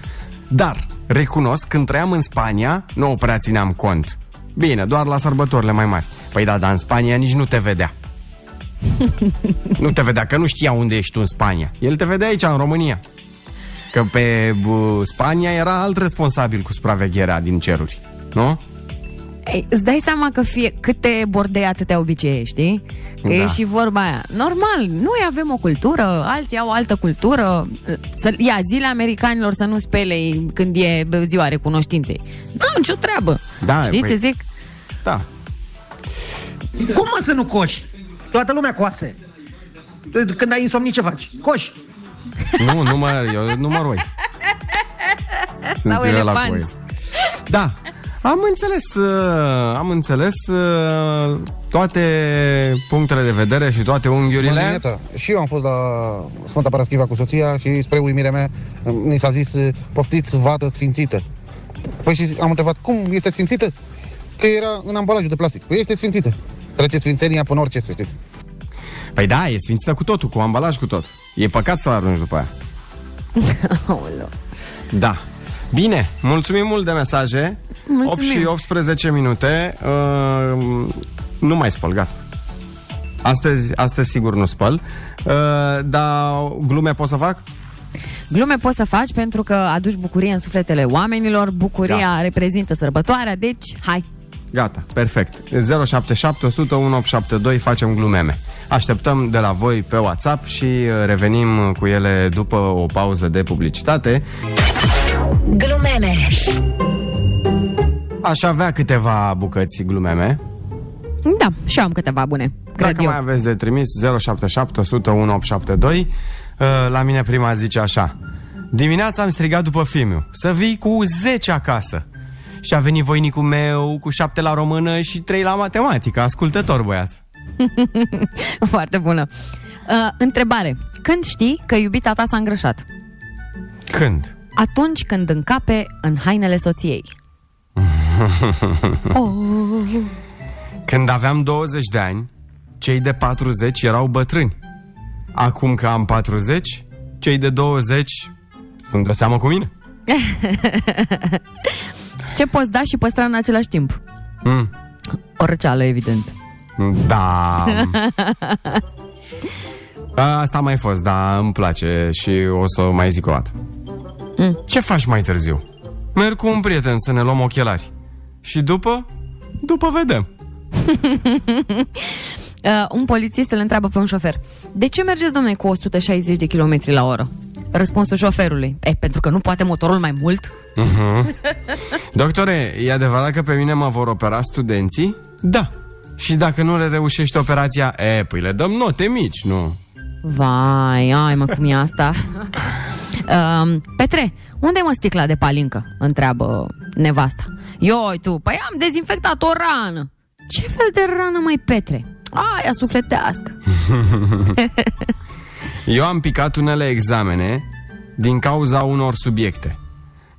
Dar, recunosc, când trăiam în Spania, nu prea țineam cont. Bine, doar la sărbătorile mai mari. Păi da, dar în Spania nici nu te vedea. <laughs> nu te vedea, că nu știa unde ești tu în Spania. El te vedea aici, în România. Că pe bă, Spania era alt responsabil cu supravegherea din ceruri. Nu? Ei, îți dai seama că fie câte bordei atâtea obicei, știi? Că Da. e și vorba aia. Normal, noi avem o cultură, alții au altă cultură. Să, ia, zile americanilor să nu spele când e bă, ziua recunoștinței. Nu, nicio treabă. Da, Știi păi- ce zic? Da. Cum mă să nu coși? Toată lumea coase. Tu, Când ai insomnii, ce faci? Coși. Nu, nu mă, eu nu mă roi. Sunt Sau eu la elefanți. cu el. Da, am înțeles, uh, am înțeles uh, toate punctele de vedere și toate Bună unghiurile. dimineața. Și eu am fost la Sfânta Paraschiva cu soția și spre uimirea mea mi s-a zis poftiți vată sfințită. Păi și am întrebat cum este sfințită? Că era în ambalajul de plastic. Păi este sfințită. Trece sfințenia până orice, să știți. Păi da, e sfințită cu totul, cu ambalaj cu tot. E păcat să-l arunci după aia. <laughs> Aoleu. Da. Bine, mulțumim mult de mesaje. Mulțumim. 8 și 18 minute. Uh, nu mai spăl, gata. Astăzi, astăzi sigur nu spăl. Uh, dar glume pot să fac? Glume poți să faci pentru că aduci bucurie în sufletele oamenilor, bucuria Da. reprezintă sărbătoarea, deci hai! Gata, perfect. 077 100 1872 facem glumeme. Așteptăm de la voi pe WhatsApp și uh, revenim cu ele după o pauză de publicitate. Glumeme. Aș avea câteva bucăți glumeme. Da, și eu am câteva bune, cred Dacă eu. mai aveți de trimis 077 100 1872 uh, La mine prima zice așa Dimineața am strigat după Fimiu Să vii cu 10 acasă Și a venit voinicul meu cu 7 la română și 3 la matematică Ascultător băiat <laughs> Foarte bună. Uh, întrebare. Când știi că iubita ta s-a îngrășat? Când? Atunci când încape în hainele soției. <laughs> Oh. Când aveam 20 de ani, cei de 40 erau bătrâni. Acum că am 40, cei de 20 sunt de seamă cu mine. <laughs> Ce poți da și păstra în același timp? Mm. O răceală, evident. Da. <laughs> Asta a mai fost, da, îmi place și o să o mai zic o dată. Mm. Ce faci mai târziu? Merg cu un prieten să ne luăm ochelari. Și după? După vedem. <laughs> Uh, un polițist îl întreabă pe un șofer De ce mergeți, domnule, cu 160 de km la oră? Răspunsul șoferului E, pentru că nu poate motorul mai mult? Uh-huh. <laughs> Doctore, e adevărat că pe mine mă vor opera studenții? Da. Și dacă nu le reușești operația, e, păi le dăm note mici, nu? Vai, ai mă, cum e asta? um, Petre, unde e mă sticla de palincă? Întreabă nevasta Ioi tu, păi am dezinfectat o rană Ce fel de rană, mai Petre? Aia sufletească <laughs> Eu am picat unele examene din cauza unor subiecte,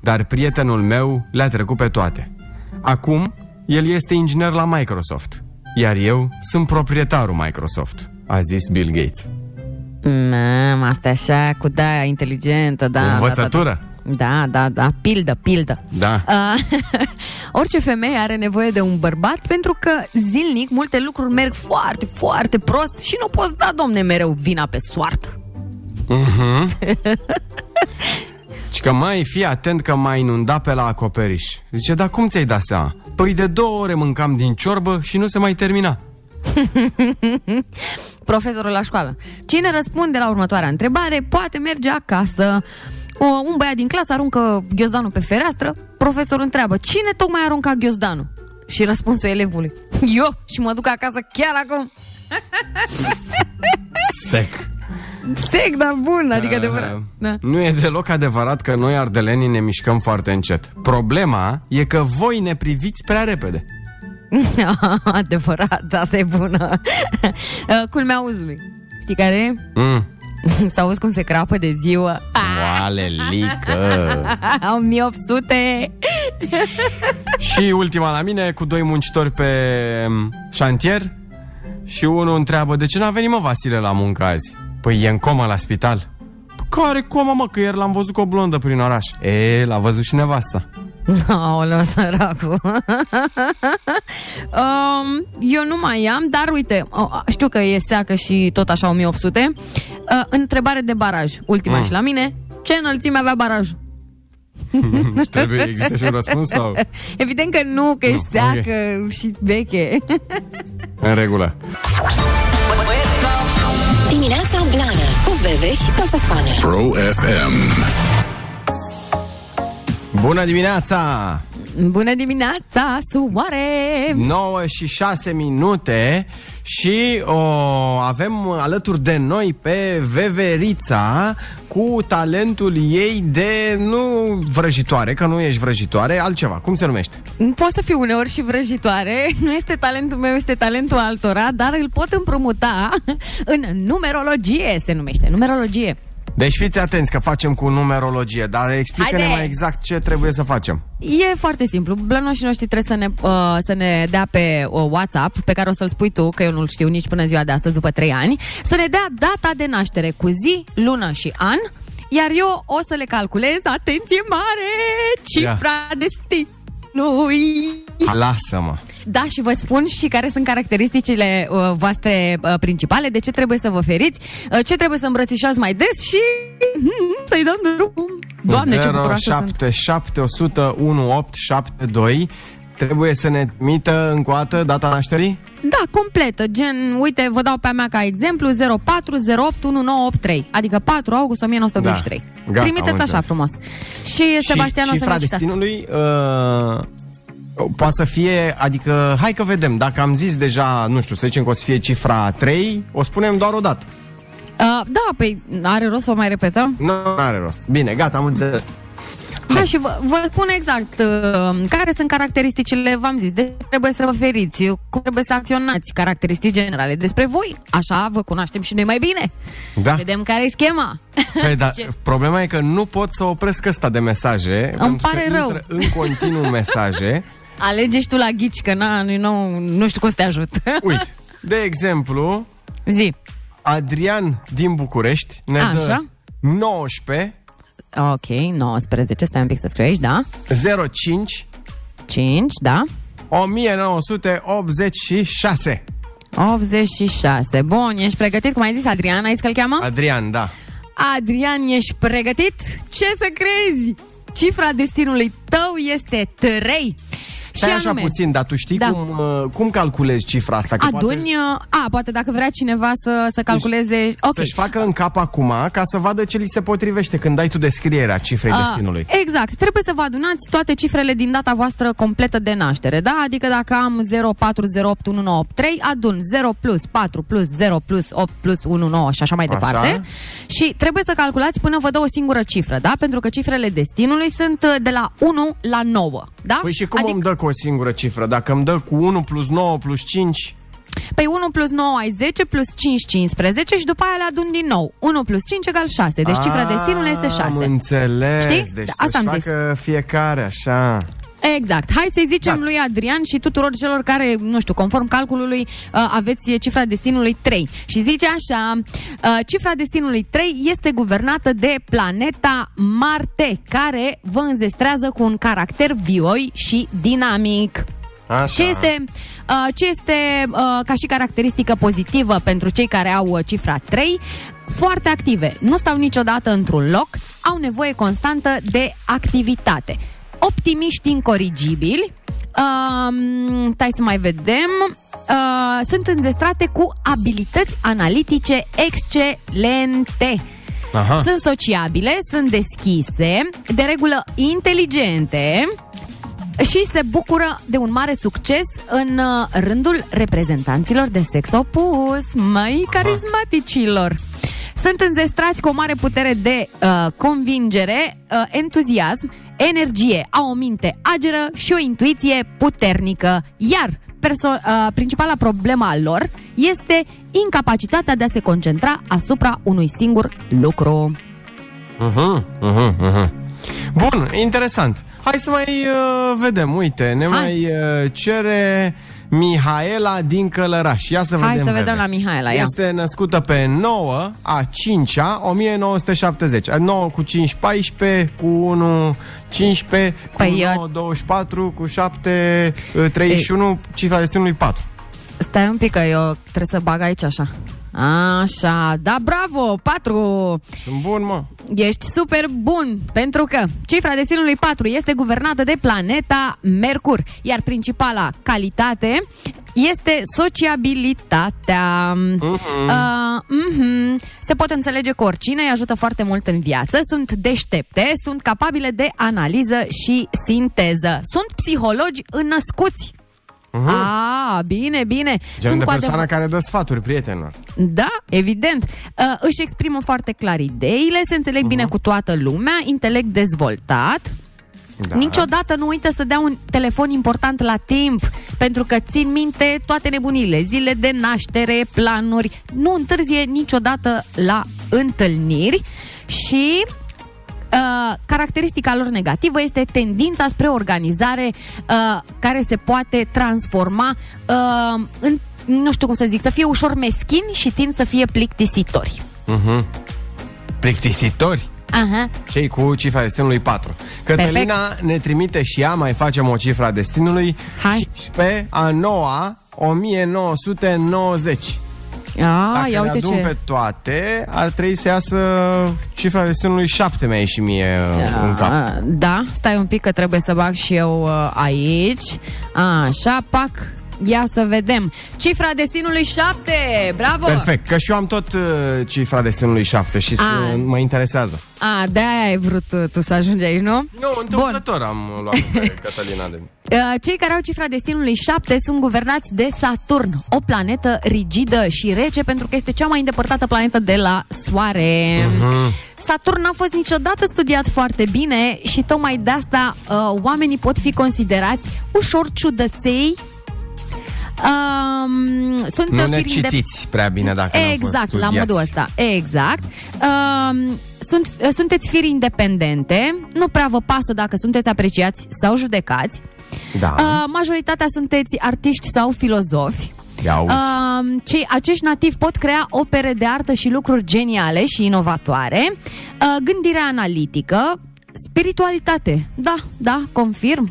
dar prietenul meu le-a trecut pe toate. Acum, el este inginer la Microsoft, iar eu sunt proprietarul Microsoft, a zis Bill Gates. Mam, asta e așa, cu da, inteligentă, da. Cu da, învățătură? Da, da, da, pildă, pildă. Da. Uh, <laughs> <laughs> orice femeie are nevoie de un bărbat pentru că zilnic multe lucruri merg foarte, foarte prost și nu poți da, domne, mereu vina pe soartă. Uh-huh. <laughs> Și că mai fii atent că m-ai inundat pe la acoperiș. Zice, dar cum ți-ai dat seama? Păi de două ore mâncam din ciorbă și nu se mai termina. <laughs> Profesorul la școală. Cine răspunde la următoarea întrebare poate merge acasă. O, un băiat din clasă aruncă ghiozdanul pe fereastră, profesorul întreabă, cine tocmai arunca ghiozdanul? Și răspunsul elevului, eu și mă duc acasă chiar acum. Sec. Sec, dar bun, adică adevărat. Da. Nu e deloc adevărat că noi ardelenii ne mișcăm foarte încet. Problema e că voi ne priviți prea repede. <laughs> adevărat, asta e bună. Uh, <laughs> Culmea auzului. Știi care e? Mm. <laughs> Să auzi cum se crapă de ziua. Oalelică! 1800! și ultima la mine, cu doi muncitori pe mm, șantier și unul întreabă, de ce n-a venit mă Vasile la muncă azi? Păi e în comă la spital. Păi care comă mă, că ieri l-am văzut cu o blondă prin oraș. E, l-a văzut și nevasta. Aoleu, săracu. <laughs> um, eu nu mai am, dar uite, oh, știu că e seacă și tot așa 1800. Uh, întrebare de baraj, ultima Mm. mm. și la mine. Ce înălțime avea barajul? <laughs> Trebuie, există și un răspuns sau? <laughs> Evident că nu, că e Nu, seacă și veche. În regulă. Dimineața Blană cu Bebe și Coțofană. Pro FM. Bună dimineața! Bună dimineața, soare! 9 și 6 minute și o avem alături de noi pe Veverița cu talentul ei de nu vrăjitoare, că nu ești vrăjitoare, altceva. Cum se numește? Pot să fiu uneori și vrăjitoare, <laughs> nu este talentul meu, este talentul altora, dar îl pot împrumuta <laughs> în numerologie, se numește, numerologie. Deci fiți atenți că facem cu numerologie, dar explică-ne Haide! mai exact ce trebuie să facem. E foarte simplu. Blănoșii noștri trebuie să ne, uh, să ne dea pe uh, WhatsApp, pe care o să-l spui tu, că eu nu-l știu nici până în ziua de astăzi, după 3 ani, să ne dea data de naștere cu zi, lună și an, iar eu o să le calculez, atenție mare, cifra destinului. Lasă-mă! Da, și vă spun și care sunt caracteristicile uh, voastre uh, principale, de ce trebuie să vă feriți, uh, ce trebuie să îmbrățișați mai des și <laughs> să-i dăm drum. Doamne, ce bucuroasă sunt. 077 100 1872 Trebuie să ne mită încă o dată data nașterii? Da, completă, gen, uite, vă dau pe a mea ca exemplu 04081983, adică 4 august 1983. Da. Gata, am Trimiteți așa înțeles. frumos. Și Sebastian și o să cifra ne citească. destinului uh, poate să fie, adică, hai că vedem, dacă am zis deja, nu știu, să zicem că o să fie cifra 3, o spunem doar o dată. Uh, da, păi are rost să o mai repetăm? Nu are rost. Bine, gata, am înțeles. Da, și vă, vă spun exact uh, care sunt caracteristicile, v-am zis, de trebuie să vă feriți, cum trebuie să acționați, caracteristici generale despre voi. Așa vă cunoaștem și noi mai bine. Da. Vedem care e schema. Păi, <laughs> da, Ce- problema e că nu pot să opresc ăsta de mesaje. pentru pare că rău. intră în continuu mesaje. <laughs> Alege și tu la ghici, că na, nu, nu, nu știu cum să te ajut. Uite, de exemplu, Zi. Adrian din București ne dă Așa. 19 Ok, 19, stai un pic să scriu aici, da? 05 5, da? 1986. 86. Bun, ești pregătit? Cum ai zis, Adrian, ai zis că îl cheamă? Adrian, da. Adrian, ești pregătit? Ce să crezi? Cifra destinului tău este 3. Stai așa puțin, dar tu știi Da. cum, uh, cum calculezi cifra asta? Că Aduni, poate a, poate dacă vrea cineva să, să calculeze... Ok. Să-și facă în cap acum ca să vadă ce li se potrivște când dai tu descrierea cifrei A, destinului. Exact. Trebuie să vă adunați toate cifrele din data voastră completă de naștere, da? Adică dacă am 04081983, adun 0 plus 4 plus 0 plus 8 plus 19 și așa mai Așa. departe. Și trebuie să calculați până vă dă o singură cifră, da? Pentru că cifrele destinului sunt uh, de la 1 la 9, da? Păi și cum adică, îmi dă cu o singură cifră? Dacă îmi dă cu 1 plus 9 plus 5... Păi 1 plus 9 ai 10, plus 5, 15 și după aia le adun din nou. 1 plus 5 egal 6, deci cifra destinului este 6. Am înțeles. Știi? Deci Da, asta să-și am zis. facă fiecare așa. Exact. Hai să-i zicem lui Adrian și tuturor celor care, nu știu, conform calculului, uh, aveți cifra destinului 3. Și zice așa, uh, cifra destinului 3 este guvernată de planeta Marte, care vă înzestrează cu un caracter vioi și dinamic. Așa. Ce este, uh, ce este uh, ca și caracteristică pozitivă pentru cei care au uh, cifra 3? Foarte active, nu stau niciodată într-un loc, au nevoie constantă de activitate. Optimiști incorigibili, um, stai să mai vedem, uh, sunt înzestrate cu abilități analitice excelente. Aha. Sunt sociabile, sunt deschise, de regulă inteligente și se bucură de un mare succes în uh, rândul reprezentanților de sex opus, mai carismaticilor. Sunt înzestrați cu o mare putere de uh, convingere, uh, entuziasm, energie, au o minte ageră și o intuiție puternică. Iar perso- uh, principala problemă a lor este incapacitatea de a se concentra asupra unui singur lucru. Uh-huh, uh-huh, uh-huh. Bun, interesant. Hai să mai uh, vedem. Uite, ne Hai. mai uh, cere Mihaela din Călăraș. Ia să Hai vedem. să vedem Veve. la Mihaela, ia. Este născută pe 9 a 5-a 1970. 9 cu 5, 14, cu 1, 15, cu Păi, 9, 24, cu 7, uh, 31, cifra destinului 4. Stai un pic că eu trebuie să bag aici așa. Așa, da, bravo, 4. Sunt bun, mă. Ești super bun, pentru că cifra destinului 4 este guvernată de planeta Mercur, iar principala calitate este sociabilitatea. Mhm. Uh, mhm. Se pot înțelege cu oricine, îi ajută foarte mult în viață, sunt deștepte, sunt capabile de analiză și sinteză. Sunt psihologi înnăscuți. Mhm. A, bine, bine. Genul Sunt de cu persoană adevăr- care dă sfaturi prietenilor. da, evident. Uh, își exprimă foarte clar ideile, se înțeleg bine cu toată lumea, intelect dezvoltat. Da. Niciodată nu uită să dea un telefon important la timp, pentru că țin minte toate nebunile, zile de naștere, planuri. Nu întârzie niciodată la întâlniri și Uh, caracteristica lor negativă este tendința spre organizare uh, care se poate transforma uh, în, nu știu cum să zic, să fie ușor meschini și tind să fie plictisitori. Mhm. Plictisitori? Aha. Cei cu cifra destinului 4. Cătălina ne trimite și ea, mai facem o cifra a destinului. Hai. 15 a 9 1990. A, Dacă ia le uite adun ce... pe toate, ar trebui să iasă cifra destinului 7 mi-a ieșit mie uh, în cap. Ah, Da, stai un pic că trebuie să bag și eu uh, aici. Așa, pac. Ia să vedem. Cifra destinului 7. Bravo! Perfect, că și eu am tot uh, cifra destinului 7 și A. să, mă interesează. A, de-aia ai vrut uh, tu să ajungi aici, nu? Nu, întâmplător am luat <laughs> pe Cătălina de Uh, Cei care au cifra destinului 7 sunt guvernați de Saturn, o planetă rigidă și rece pentru că este cea mai îndepărtată planetă de la Soare. Mhm. Saturn n-a fost niciodată studiat foarte bine și tocmai de asta uh, oamenii pot fi considerați ușor ciudăței. Um, sunt Nu ne firi indep- citiți prea bine dacă nu au fost Exact, la studiați. modul ăsta. Exact. Um, sunt, sunteți firi independente, nu prea vă pasă dacă sunteți apreciați sau judecați. Da. Uh, majoritatea sunteți artiști sau filozofi. Ia auzi. Um, cei, acești nativi pot crea opere de artă și lucruri geniale și inovatoare, uh, gândire analitică, spiritualitate. Da, da, confirm.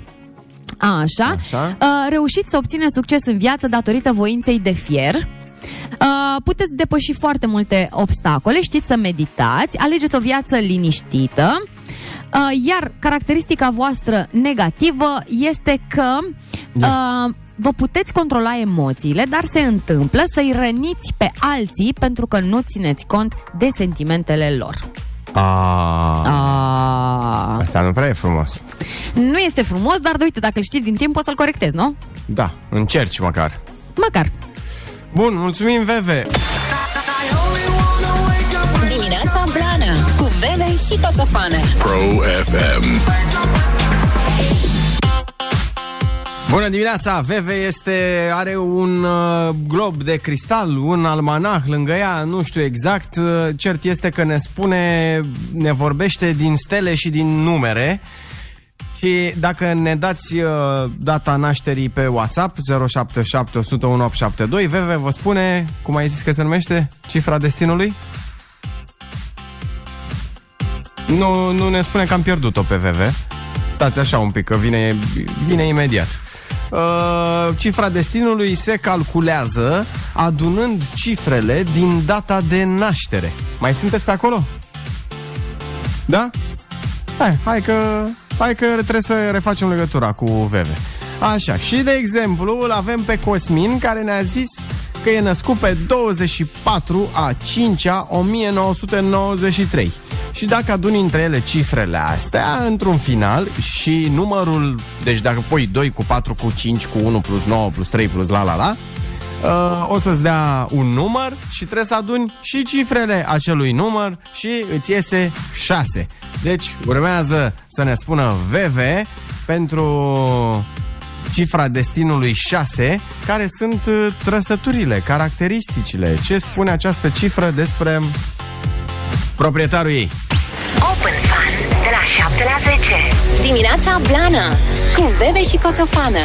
Așa. Așa. Uh, reușiți să obțineți succes în viață datorită voinței de fier. Uh, puteți depăși foarte multe obstacole, știți să meditați, alegeți o viață liniștită. Uh, iar caracteristica voastră negativă este că uh, vă puteți controla emoțiile, dar se întâmplă să-i răniți pe alții pentru că nu țineți cont de sentimentele lor. A, Ah. Asta nu prea e frumos. Nu este frumos, dar uite, dacă îl știi din timp, poți să-l corectezi, nu? Da, încerci măcar. Măcar. Bun, mulțumim, Veve. Dimineața Blana Cu Bebe și Coțofană Pro FM. Bună dimineața! Veve este, are un uh, glob de cristal, un almanah lângă ea, nu știu exact. Uh, cert este că ne spune, ne vorbește din stele și din numere. Și dacă ne dați uh, data nașterii pe WhatsApp 077 101 872, Veve vă spune, cum ai zis că se numește, cifra destinului? Nu, nu ne spune că am pierdut-o pe VV. Stați așa un pic, că vine, vine imediat. Uh, cifra destinului se calculează adunând cifrele din data de naștere. Mai sunteți pe acolo? Da? Hai, hai că, hai că trebuie să refacem legătura cu Veve. Așa, și de exemplu îl avem pe Cosmin care ne-a zis că e născut pe 24 a 5 a 1993. Și dacă aduni între ele cifrele astea, într-un final, și numărul, deci dacă pui 2 cu 4 cu 5 cu 1 plus 9 plus 3 plus la la la, uh, o să-ți dea un număr și trebuie să aduni și cifrele acelui număr și îți iese 6. Deci urmează să ne spună VV pentru cifra destinului 6, care sunt uh, trăsăturile, caracteristicile. Ce spune această cifră despre proprietarul ei? Open Fun De la 7 la 10 Dimineața Blana Cu Bebe și Coțofană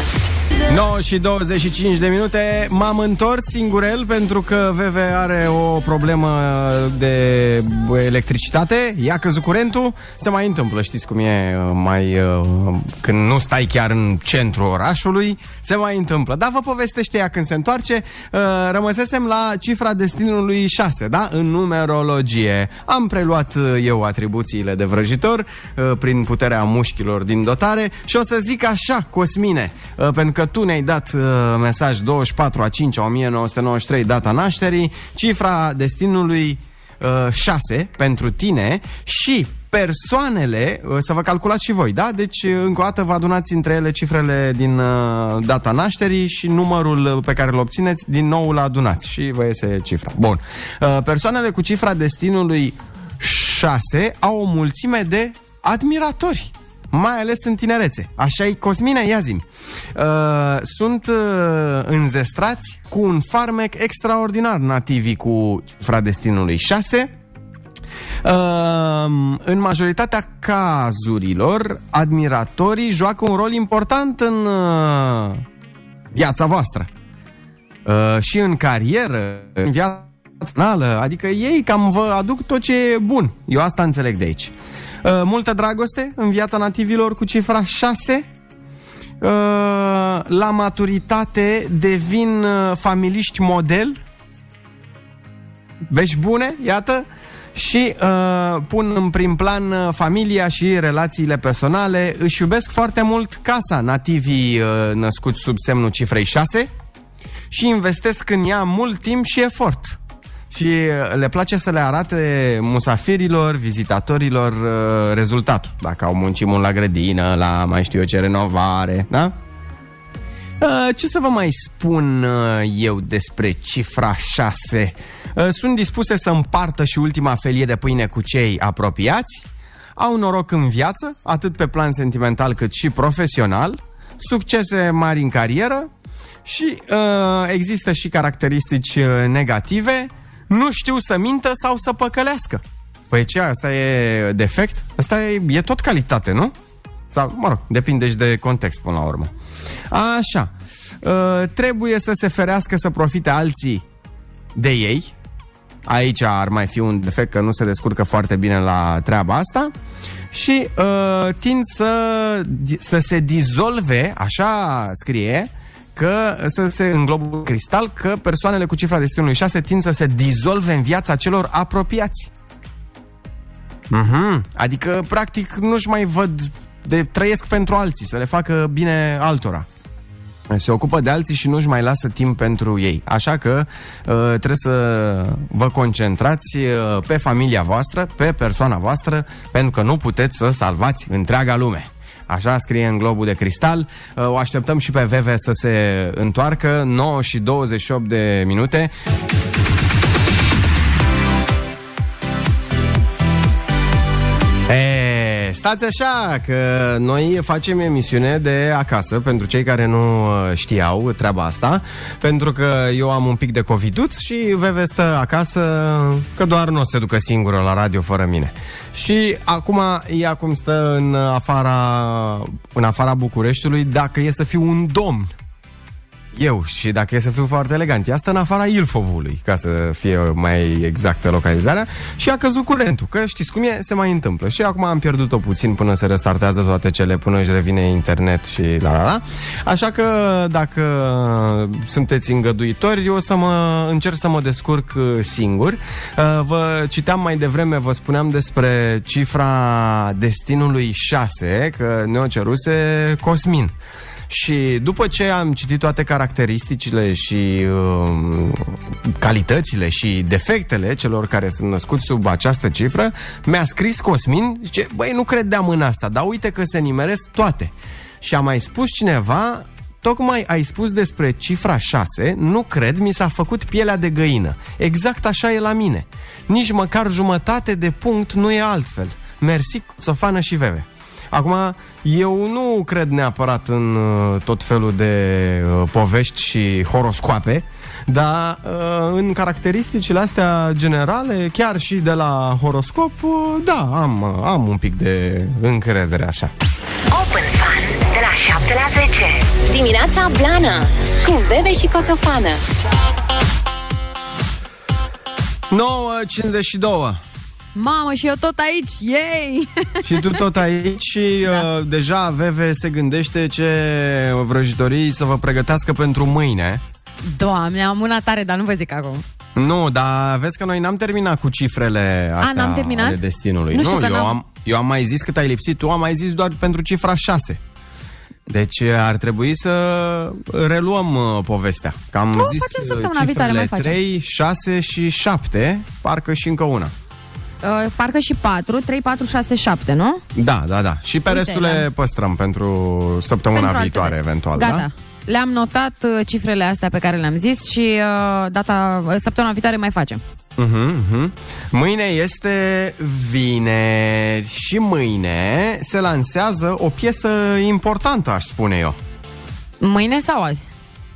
9 și 25 de minute. M-am întors singurel pentru că VV are o problemă de electricitate. I-a căzut curentul. Se mai întâmplă, știți cum e mai, uh, Când nu stai chiar în centrul orașului Se mai întâmplă. Dar vă povestește ea când se întoarce. Uh, Rămăsesem la cifra destinului 6 Da? În numerologie. Am preluat uh, eu atribuțiile de vrăjitor uh, Prin puterea mușchilor din dotare Și o să zic așa, Cosmine uh, Pentru că tu ne-ai dat uh, mesaj 24 a 5 a 1993 data nașterii, cifra destinului uh, 6 pentru tine și persoanele, uh, să vă calculați și voi, da? Deci, uh, încă o dată vă adunați între ele cifrele din uh, data nașterii și numărul uh, pe care îl obțineți, din nou îl adunați și vă iese cifra. Bun. Uh, persoanele cu cifra destinului 6 au o mulțime de admiratori mai ales în tinerețe. așa e Cosmine, ia zi uh, Sunt uh, înzestrați cu un farmec extraordinar nativii cu cifra destinului 6 Uh, în majoritatea cazurilor, admiratorii joacă un rol important în uh, viața voastră. Uh, și în carieră, în viața personală, adică ei cam vă aduc tot ce e bun. Eu asta înțeleg de aici. Uh, multă dragoste în viața nativilor cu cifra 6. Uh, la maturitate devin uh, familiști model. Vești bune, iată. Și uh, pun în prim plan uh, familia și relațiile personale. Își iubesc foarte mult casa nativii uh, născuți sub semnul cifrei 6 și investesc în ea mult timp și efort. Și uh, le place să le arate musafirilor, vizitatorilor uh, rezultatul. Dacă au muncit mult la grădină, la mai știu eu ce renovare, da? Uh, ce să vă mai spun uh, eu despre cifra 6? Uh, sunt dispuse să împartă și ultima felie de pâine cu cei apropiați, au noroc în viață, atât pe plan sentimental cât și profesional, succese mari în carieră și uh, există și caracteristici uh, negative, nu știu să mintă sau să păcălească. Păi ce, asta e defect? Asta e, e tot calitate, nu? Sau, mă rog, depinde și de context până la urmă. Așa. Uh, trebuie să se ferească să profite alții de ei. Aici ar mai fi un defect că nu se descurcă foarte bine la treaba asta. Și uh, tind să, să se dizolve, așa scrie, că să se în globul cristal că persoanele cu cifra destinului 6 tind să se dizolve în viața celor apropiați. Mhm. Adică, practic, nu-și mai văd de trăiesc pentru alții, să le facă bine altora. Se ocupă de alții și nu-și mai lasă timp pentru ei. Așa că uh, trebuie să vă concentrați uh, pe familia voastră, pe persoana voastră, pentru că nu puteți să salvați întreaga lume. Așa scrie în globul de cristal. Uh, o așteptăm și pe VV să se întoarcă. 9 și 28 de minute. E, stați așa, că noi facem emisiune de acasă, pentru cei care nu uh, știau treaba asta, pentru că eu am un pic de covid și Veve stă acasă, că doar nu o se ducă singură la radio fără mine. Și acum ea cum stă în afara, în afara Bucureștiului, dacă e să fiu un domn eu și dacă e să fiu foarte elegant, ea stă în afara Ilfovului, ca să fie mai exactă localizarea, și a căzut curentul, că știți cum e, se mai întâmplă. Și acum am pierdut-o puțin până se restartează toate cele, până își revine internet și la la la. Așa că dacă sunteți îngăduitori, eu o să mă încerc să mă descurc uh, singur. Uh, Vă citeam mai devreme, vă spuneam despre cifra destinului 6, că ne-o ceruse Cosmin. Și după ce am citit toate caracteristicile și uh, calitățile și defectele celor care sunt născuți sub această cifră, mi-a scris Cosmin, zice, băi, nu credeam în asta, dar uite că se nimeresc toate. Și a mai spus cineva, Tocmai ai spus despre cifra 6, nu cred, mi s-a făcut pielea de găină. Exact așa e la mine. Nici măcar jumătate de punct nu e altfel. Mersi, Sofană și Veve. Acum, eu nu cred neapărat în uh, tot felul de uh, povești și horoscoape, dar uh, în caracteristicile astea generale, chiar și de la horoscop, uh, da, am, uh, am un pic de încredere așa. Open Fun de la 7 la 10. Dimineața Blana cu Bebe și Coțofană. 9.52 Mamă, și eu tot aici, yay! <laughs> Și tu tot aici și da. uh, deja Veve se gândește ce vrăjitorii să vă pregătească pentru mâine. Doamne, am una tare, dar nu vă zic acum. Nu, dar vezi că noi n-am terminat cu cifrele astea n-am terminat? ale destinului. Nu știu că eu, n-am. am, eu am mai zis cât ai lipsit, tu am mai zis doar pentru cifra 6. Deci ar trebui să reluăm uh, povestea. Că am O, zis facem uh, săptămâna viitoare, mai facem. 3, 6 și 7, parcă și încă una. Uh, parcă și 4, 3, 4, 6, 7, nu? Da, da, da. Și pe Uite, restul le le-am- păstrăm pentru săptămâna Pentru alte viitoare, dăți. eventual, Gata. da? Le-am notat uh, cifrele astea pe care le-am zis și uh, data, uh, săptămâna viitoare mai facem. Uh-huh, uh-huh. Mâine este vineri și mâine se lansează o piesă importantă, aș spune eu. Mâine sau azi?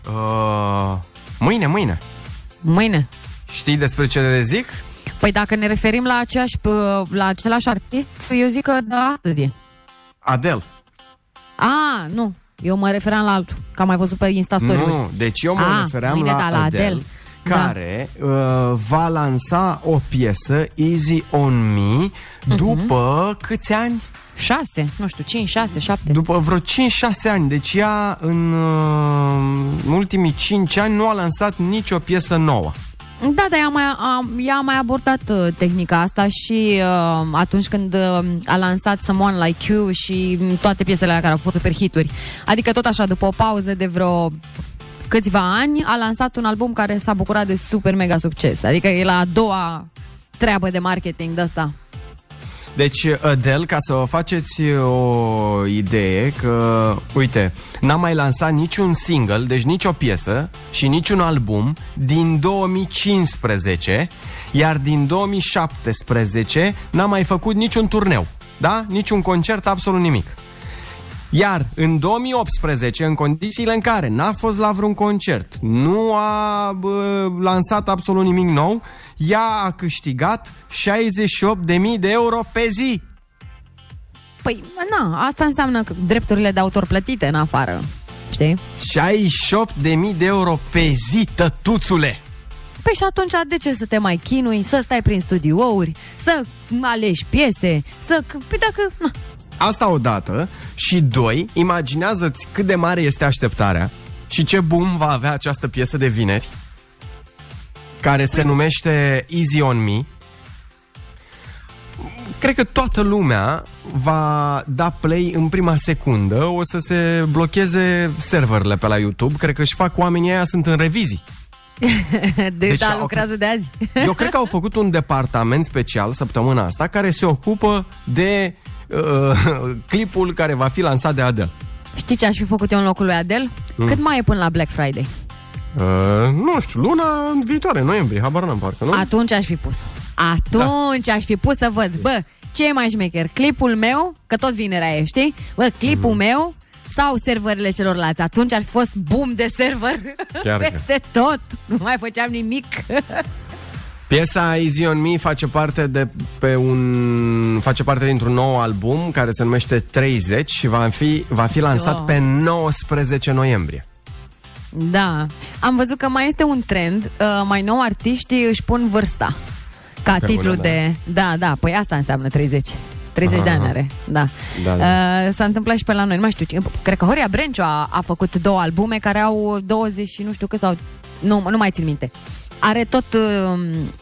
Uh, mâine, mâine. Mâine. Știi despre ce le zic? Păi dacă ne referim la, aceeași, p- la același artist, eu zic că da, astăzi e. Adel. A, nu. Eu mă referam la altul, că am mai văzut pe Insta story Nu, deci eu mă A, refeream mâine, la, da, la Adele, Adele. care uh, va lansa o piesă, Easy On Me, după câți ani? 6, nu știu, 5, 6, 7. După vreo 5-6 ani. Deci ea în uh, ultimii 5 ani nu a lansat nicio piesă nouă. Da, dar ea a mai, a, ea a mai abordat uh, tehnica asta și uh, atunci când uh, a lansat Someone Like You și mm, toate piesele alea care au fost super hituri. Adică tot așa, după o pauză de vreo câțiva ani, a lansat un album care s-a bucurat de super mega succes. Adică e la a doua treabă de marketing de asta. Deci, Adele, ca să vă faceți o idee că, uite, n-a mai lansat niciun single, deci nicio piesă și niciun album din 2015, iar din 2017 n-a mai făcut niciun turneu, da? Niciun concert, absolut nimic. Iar în 2018, în condițiile în care n-a fost la vreun concert, nu a bă, lansat absolut nimic nou, ea a câștigat 68.000 de euro pe zi. Păi, na, asta înseamnă că drepturile de autor plătite în afară. Știi? 68.000 de euro pe zi, tătuțule! Păi și atunci de ce să te mai chinui, să stai prin studiouri, să alegi piese, să... Păi dacă... Na, Asta odată și doi, imaginează-ți cât de mare este așteptarea și ce boom va avea această piesă de vineri care se numește Easy on Me. Cred că toată lumea va da play în prima secundă, o să se blocheze serverele pe la YouTube, cred că își fac oamenii aia sunt în revizii. <laughs> de Deci da, au- lucrează de azi. Eu cred că au făcut un departament special săptămâna asta care se ocupă de uh, <laughs> clipul care va fi lansat de Adele. Știi ce aș fi făcut eu în locul lui Adel? Mm. Cât mai e până la Black Friday? Uh, nu știu, luna viitoare, noiembrie, habar n-am parcă, nu? Atunci aș fi pus. Atunci Da. aș fi pus să văd. Bă, ce e mai șmecher? Clipul meu, că tot vinerea e, știi? Bă, clipul Mhm. meu sau serverele celorlalți. Atunci ar fi fost boom de server <laughs> Chiar că. peste tot. Nu mai făceam nimic. <laughs> Piesa Easy on Me face parte de pe un face parte dintr-un nou album care se numește 30 și va fi va fi lansat Da. pe 19 noiembrie. Da. Am văzut că mai este un trend. Uh, mai nou artiștii își pun vârsta. Ca Pe titlu bună, da. de... Da, da, păi asta înseamnă 30. 30 de Aha. ani are, da. Da, da. Uh, s-a întâmplat și pe la noi, nu mai știu ce. Cred că Horia Brenciu a, a făcut două albume care au 20 și nu știu cât sau... Nu, nu mai țin minte. Are tot uh,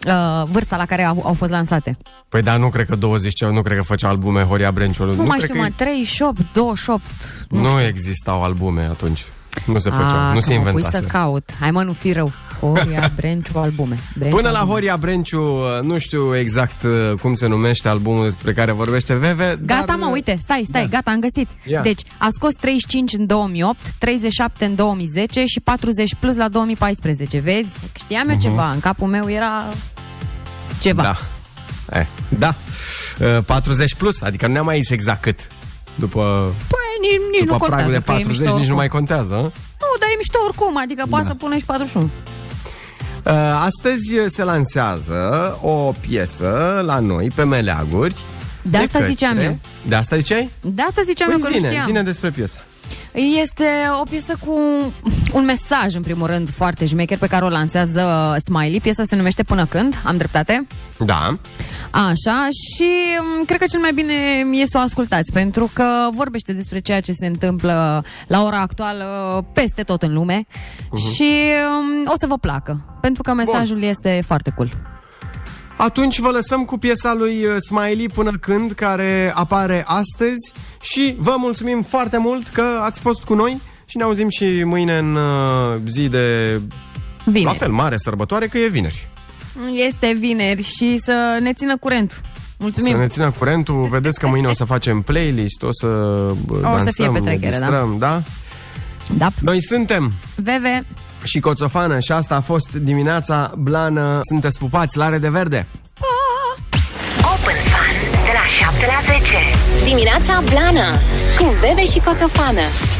uh, vârsta la care au, au fost lansate. Păi da, nu cred că 20 nu cred că făcea albume Horia Brenciu. Nu, mai cred știu, că mai 38, 28. nu, nu existau albume atunci. Nu se făceau, Ah, nu că se mă pui inventase. să caut. Hai mă, nu fi rău. Horia <laughs> Brenciu albume. Brenciu Până la albume. Horia Brenciu, nu știu exact uh, cum se numește albumul despre care vorbește Veve, Gata, dar... mă, uite, stai, stai, da. gata, am găsit. Ia. Deci, a scos 35 în 2008, 37 în 2010 și 40 plus la 2014. Vezi? Știam eu Mhm. ceva, în capul meu era ceva. Da. Eh, da. Uh, 40 plus, adică nu ne-am mai zis exact cât. După, Păi, nici, nici după nu contează. pragul de că e 40 mișto nici nu oricum. mai contează. hă? Nu, dar e mișto oricum, adică poate Da. să pună și 41. Uh, Astăzi se lansează o piesă la noi, pe Meleaguri. De asta ziceam eu. De asta ziceai? De asta ziceam eu că Păi nu zine, știam. zine despre piesă. Este o piesă cu un mesaj, în primul rând, foarte șmecher pe care o lansează Smiley. Piesa se numește Până când, am dreptate? Da. Așa, și m, cred că cel mai bine e să o ascultați, pentru că vorbește despre ceea ce se întâmplă la ora actuală peste tot în lume Mhm. și m, o să vă placă, pentru că mesajul este foarte cool. Atunci vă lăsăm cu piesa lui uh, Smiley până când, care apare astăzi și vă mulțumim foarte mult că ați fost cu noi și ne auzim și mâine în uh, zi de Vineri. la fel mare sărbătoare, că e vineri. Este vineri și să ne țină curent. Mulțumim! Să ne țină curentul, vedeți că mâine o să facem playlist, o să o dansăm, să fie ne petrecere, da. distrăm, da? Da. Noi suntem Veve, și Coțofană și asta a fost dimineața blană. Sunteți pupați, la de verde! Open Fun de la 7 la 10. Dimineața Blana cu Bebe și Coțofană.